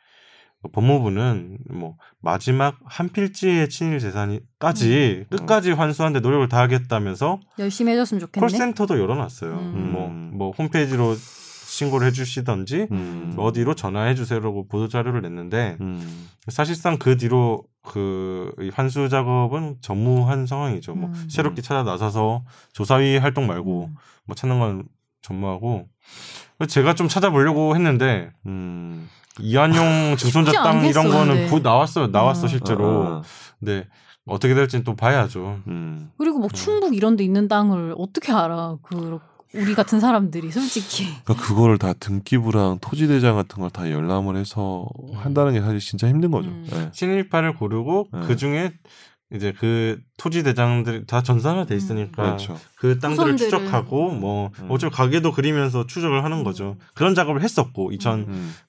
법무부는 뭐 마지막 한 필지의 친일 재산까지 끝까지 환수하는데 노력을 다하겠다면서 열심히 해줬으면 좋겠네. 콜센터도 열어놨어요. 음. 뭐, 뭐 홈페이지로 신고를 해주시던지 음. 뭐 어디로 전화해 주세요라고 보도 자료를 냈는데 음. 사실상 그 뒤로 그이 환수 작업은 전무한 상황이죠. 뭐 음. 새롭게 찾아 나서서 조사위 활동 말고 음. 뭐 찾는 건 전무하고 제가 좀 찾아보려고 했는데 음. 이한용 증손자 땅 이런 거는. 부- 나왔어요. 나왔어 음. 실제로. 아, 근데 어떻게 될지는 또 봐야죠. 음. 그리고 뭐 충북 이런 데 있는 땅을 어떻게 알아? 그 우리 같은 사람들이 솔직히. 그러니까 그거를 다 등기부랑 토지대장 같은 걸 다 열람을 해서 한다는 게 사실 진짜 힘든 거죠. 음. 예. 친일파를 고르고 네. 그 중에 이제 그 토지 대장들이 다 전산화 돼 있으니까 그렇죠. 그 땅들을 후손들을. 추적하고 뭐 음. 어차피 가게도 그리면서 추적을 하는 거죠. 그런 작업을 했었고 음.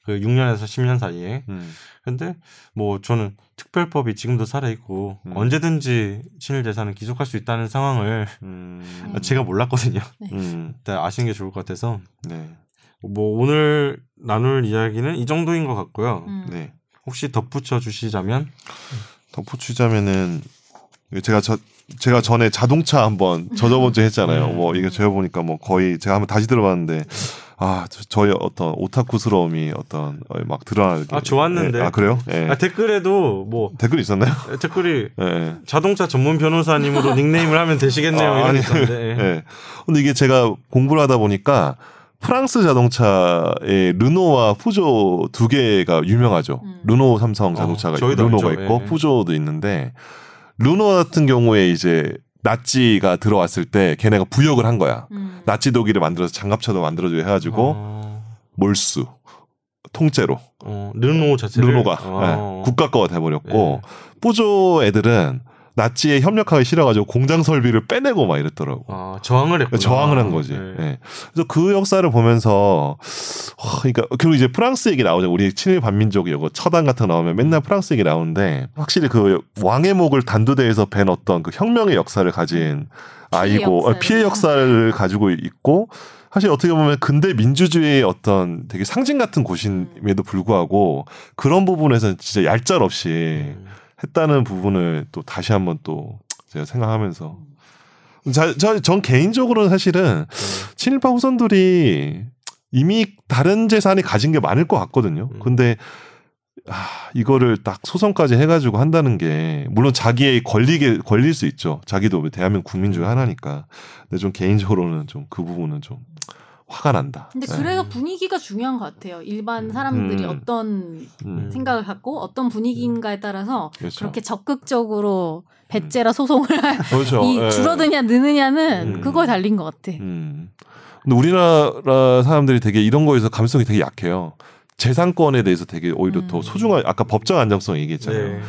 2006년에서 10년 사이에. 음. 근데 뭐 저는 특별법이 지금도 살아 있고 음. 언제든지 친일 재산을 기속할 수 있다는 상황을 음. 제가 몰랐거든요. 음. 일단 아시는 게 좋을 것 같아서 네. 뭐 오늘 나눌 이야기는 이 정도인 것 같고요. 음. 네. 혹시 덧붙여 주시자면 덧붙이자면은 제가 저 제가 전에 자동차 한번 저저번 주에 했잖아요. 음. 뭐 이게 제가 보니까 뭐 거의 제가 한번 다시 들어봤는데 아 저- 저의 어떤 오타쿠스러움이 어떤 어, 막 드러나게. 아, 좋았는데. 예. 아 그래요? 예. 아, 댓글에도 뭐 댓글 있었나요? 댓글이 예. 자동차 전문 변호사님으로 닉네임을 하면 되시겠네요. 아, 이런 아니, 게 있던데. 예. 근데 이게 제가 공부를 하다 보니까 프랑스 자동차의 르노와 푸조 두 개가 유명하죠. 음. 르노 삼성 자동차가 어, 있고 르노가 알죠. 있고 예. 푸조도 있는데 르노 같은 경우에 이제 나치가 들어왔을 때 걔네가 부역을 한 거야. 음. 나치 독일을 만들어서 장갑차도 만들어줘 해가지고 어, 몰수 통째로 어, 르노 자체를 르노가 어. 예, 국가 거가 돼버렸고 푸조 애들은 나치에 협력하기 싫어가지고 공장 설비를 빼내고 막 이랬더라고. 아, 저항을 했구나. 저항을 한 거지. 네. 예. 그래서 그 역사를 보면서 와, 그러니까 그리고 이제 프랑스 얘기 나오죠. 우리 친일 반민족 이거 처단 같은 거 나오면 맨날 프랑스 얘기 나오는데 확실히 그 왕의 목을 단두대에서 벤 어떤 그 혁명의 역사를 가진 아이고 역사를. 어, 피해 역사를 가지고 있고 사실 어떻게 보면 근대 민주주의의 어떤 되게 상징 같은 곳임에도 불구하고 그런 부분에서 진짜 얄짤 없이 음. 했다는 부분을 또 다시 한번 또 제가 생각하면서 자, 저, 전 개인적으로는 사실은 네. 친일파 후손들이 이미 다른 재산이 가진 게 많을 것 같거든요. 음. 근데 아, 이거를 딱 소송까지 해가지고 한다는 게 물론 자기의 권리게 걸릴 수 있죠. 자기도 대한민국 국민 중에 하나니까. 근데 좀 개인적으로는 좀 그 부분은 좀 화가 난다. 근데 네. 그래서 분위기가 중요한 것 같아요. 일반 사람들이 음. 어떤 음, 생각을 갖고 어떤 분위기인가에 따라서 그렇죠. 그렇게 적극적으로 배째라 소송을 할 그렇죠. 이 예. 줄어드냐 느느냐는 음. 그거에 달린 것 같아. 음. 근데 우리나라 사람들이 되게 이런 거에서 감성이 되게 약해요. 재산권에 대해서 되게 오히려 음. 더 소중한 아까 법적 안정성 얘기했잖아요. 네.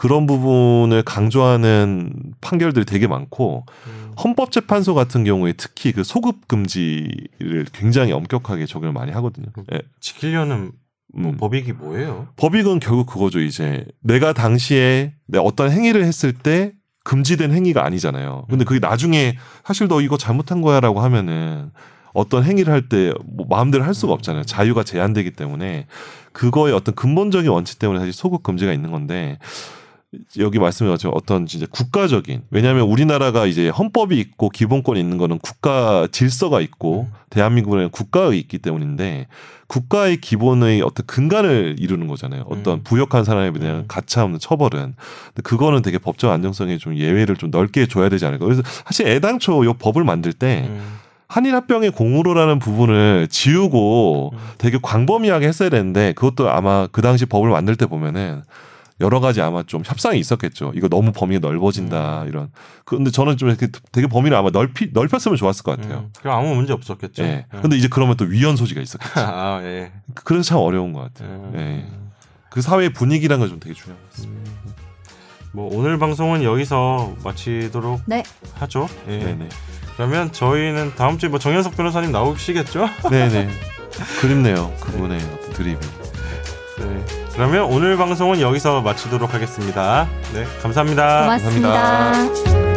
그런 부분을 강조하는 판결들이 되게 많고 음. 헌법재판소 같은 경우에 특히 그 소급 금지를 굉장히 엄격하게 적용을 많이 하거든요. 예. 지키려는 뭐 음. 법익이 뭐예요? 법익은 결국 그거죠. 이제 내가 당시에 내 어떤 행위를 했을 때 금지된 행위가 아니잖아요. 근데 그게 나중에 사실 너 이거 잘못한 거야라고 하면은 어떤 행위를 할 때 뭐 마음대로 할 수가 없잖아요. 자유가 제한되기 때문에 그거의 어떤 근본적인 원칙 때문에 사실 소급 금지가 있는 건데 여기 말씀해 주신 어떤 진짜 국가적인 왜냐하면 우리나라가 이제 헌법이 있고 기본권이 있는 거는 국가 질서가 있고 음. 대한민국은 국가가 있기 때문인데 국가의 기본의 어떤 근간을 이루는 거잖아요. 어떤 음. 부역한 사람에 대한 음. 가차 없는 처벌은 근데 그거는 되게 법적 안정성에 좀 예외를 좀 넓게 줘야 되지 않을까. 그래서 사실 애당초 요 법을 만들 때 음. 한일 합병의 공으로라는 부분을 지우고 음. 되게 광범위하게 했어야 되는데 그것도 아마 그 당시 법을 만들 때 보면은 여러 가지 아마 좀 협상이 있었겠죠. 이거 너무 범위가 넓어진다 음. 이런. 그런데 저는 좀 이렇게 되게 범위를 아마 넓히 넓혔으면 좋았을 것 같아요. 음. 그럼 아무 문제 없었겠죠. 예. 음. 근데 이제 그러면 또 위헌 소지가 있었겠죠. 아 예. 그래서 참 어려운 것 같아요. 음. 예. 그 사회 분위기란 건좀 되게 중요한 것 같습니다. 음. 뭐 오늘 방송은 여기서 마치도록 네. 하죠. 예. 네네. 그러면 저희는 다음 주에 뭐 정현석 변호사님 나오시겠죠? 네네. 그립네요. 그분의 어떤 드립이. 네. 그러면 오늘 방송은 여기서 마치도록 하겠습니다. 네, 감사합니다. 고맙습니다. 감사합니다.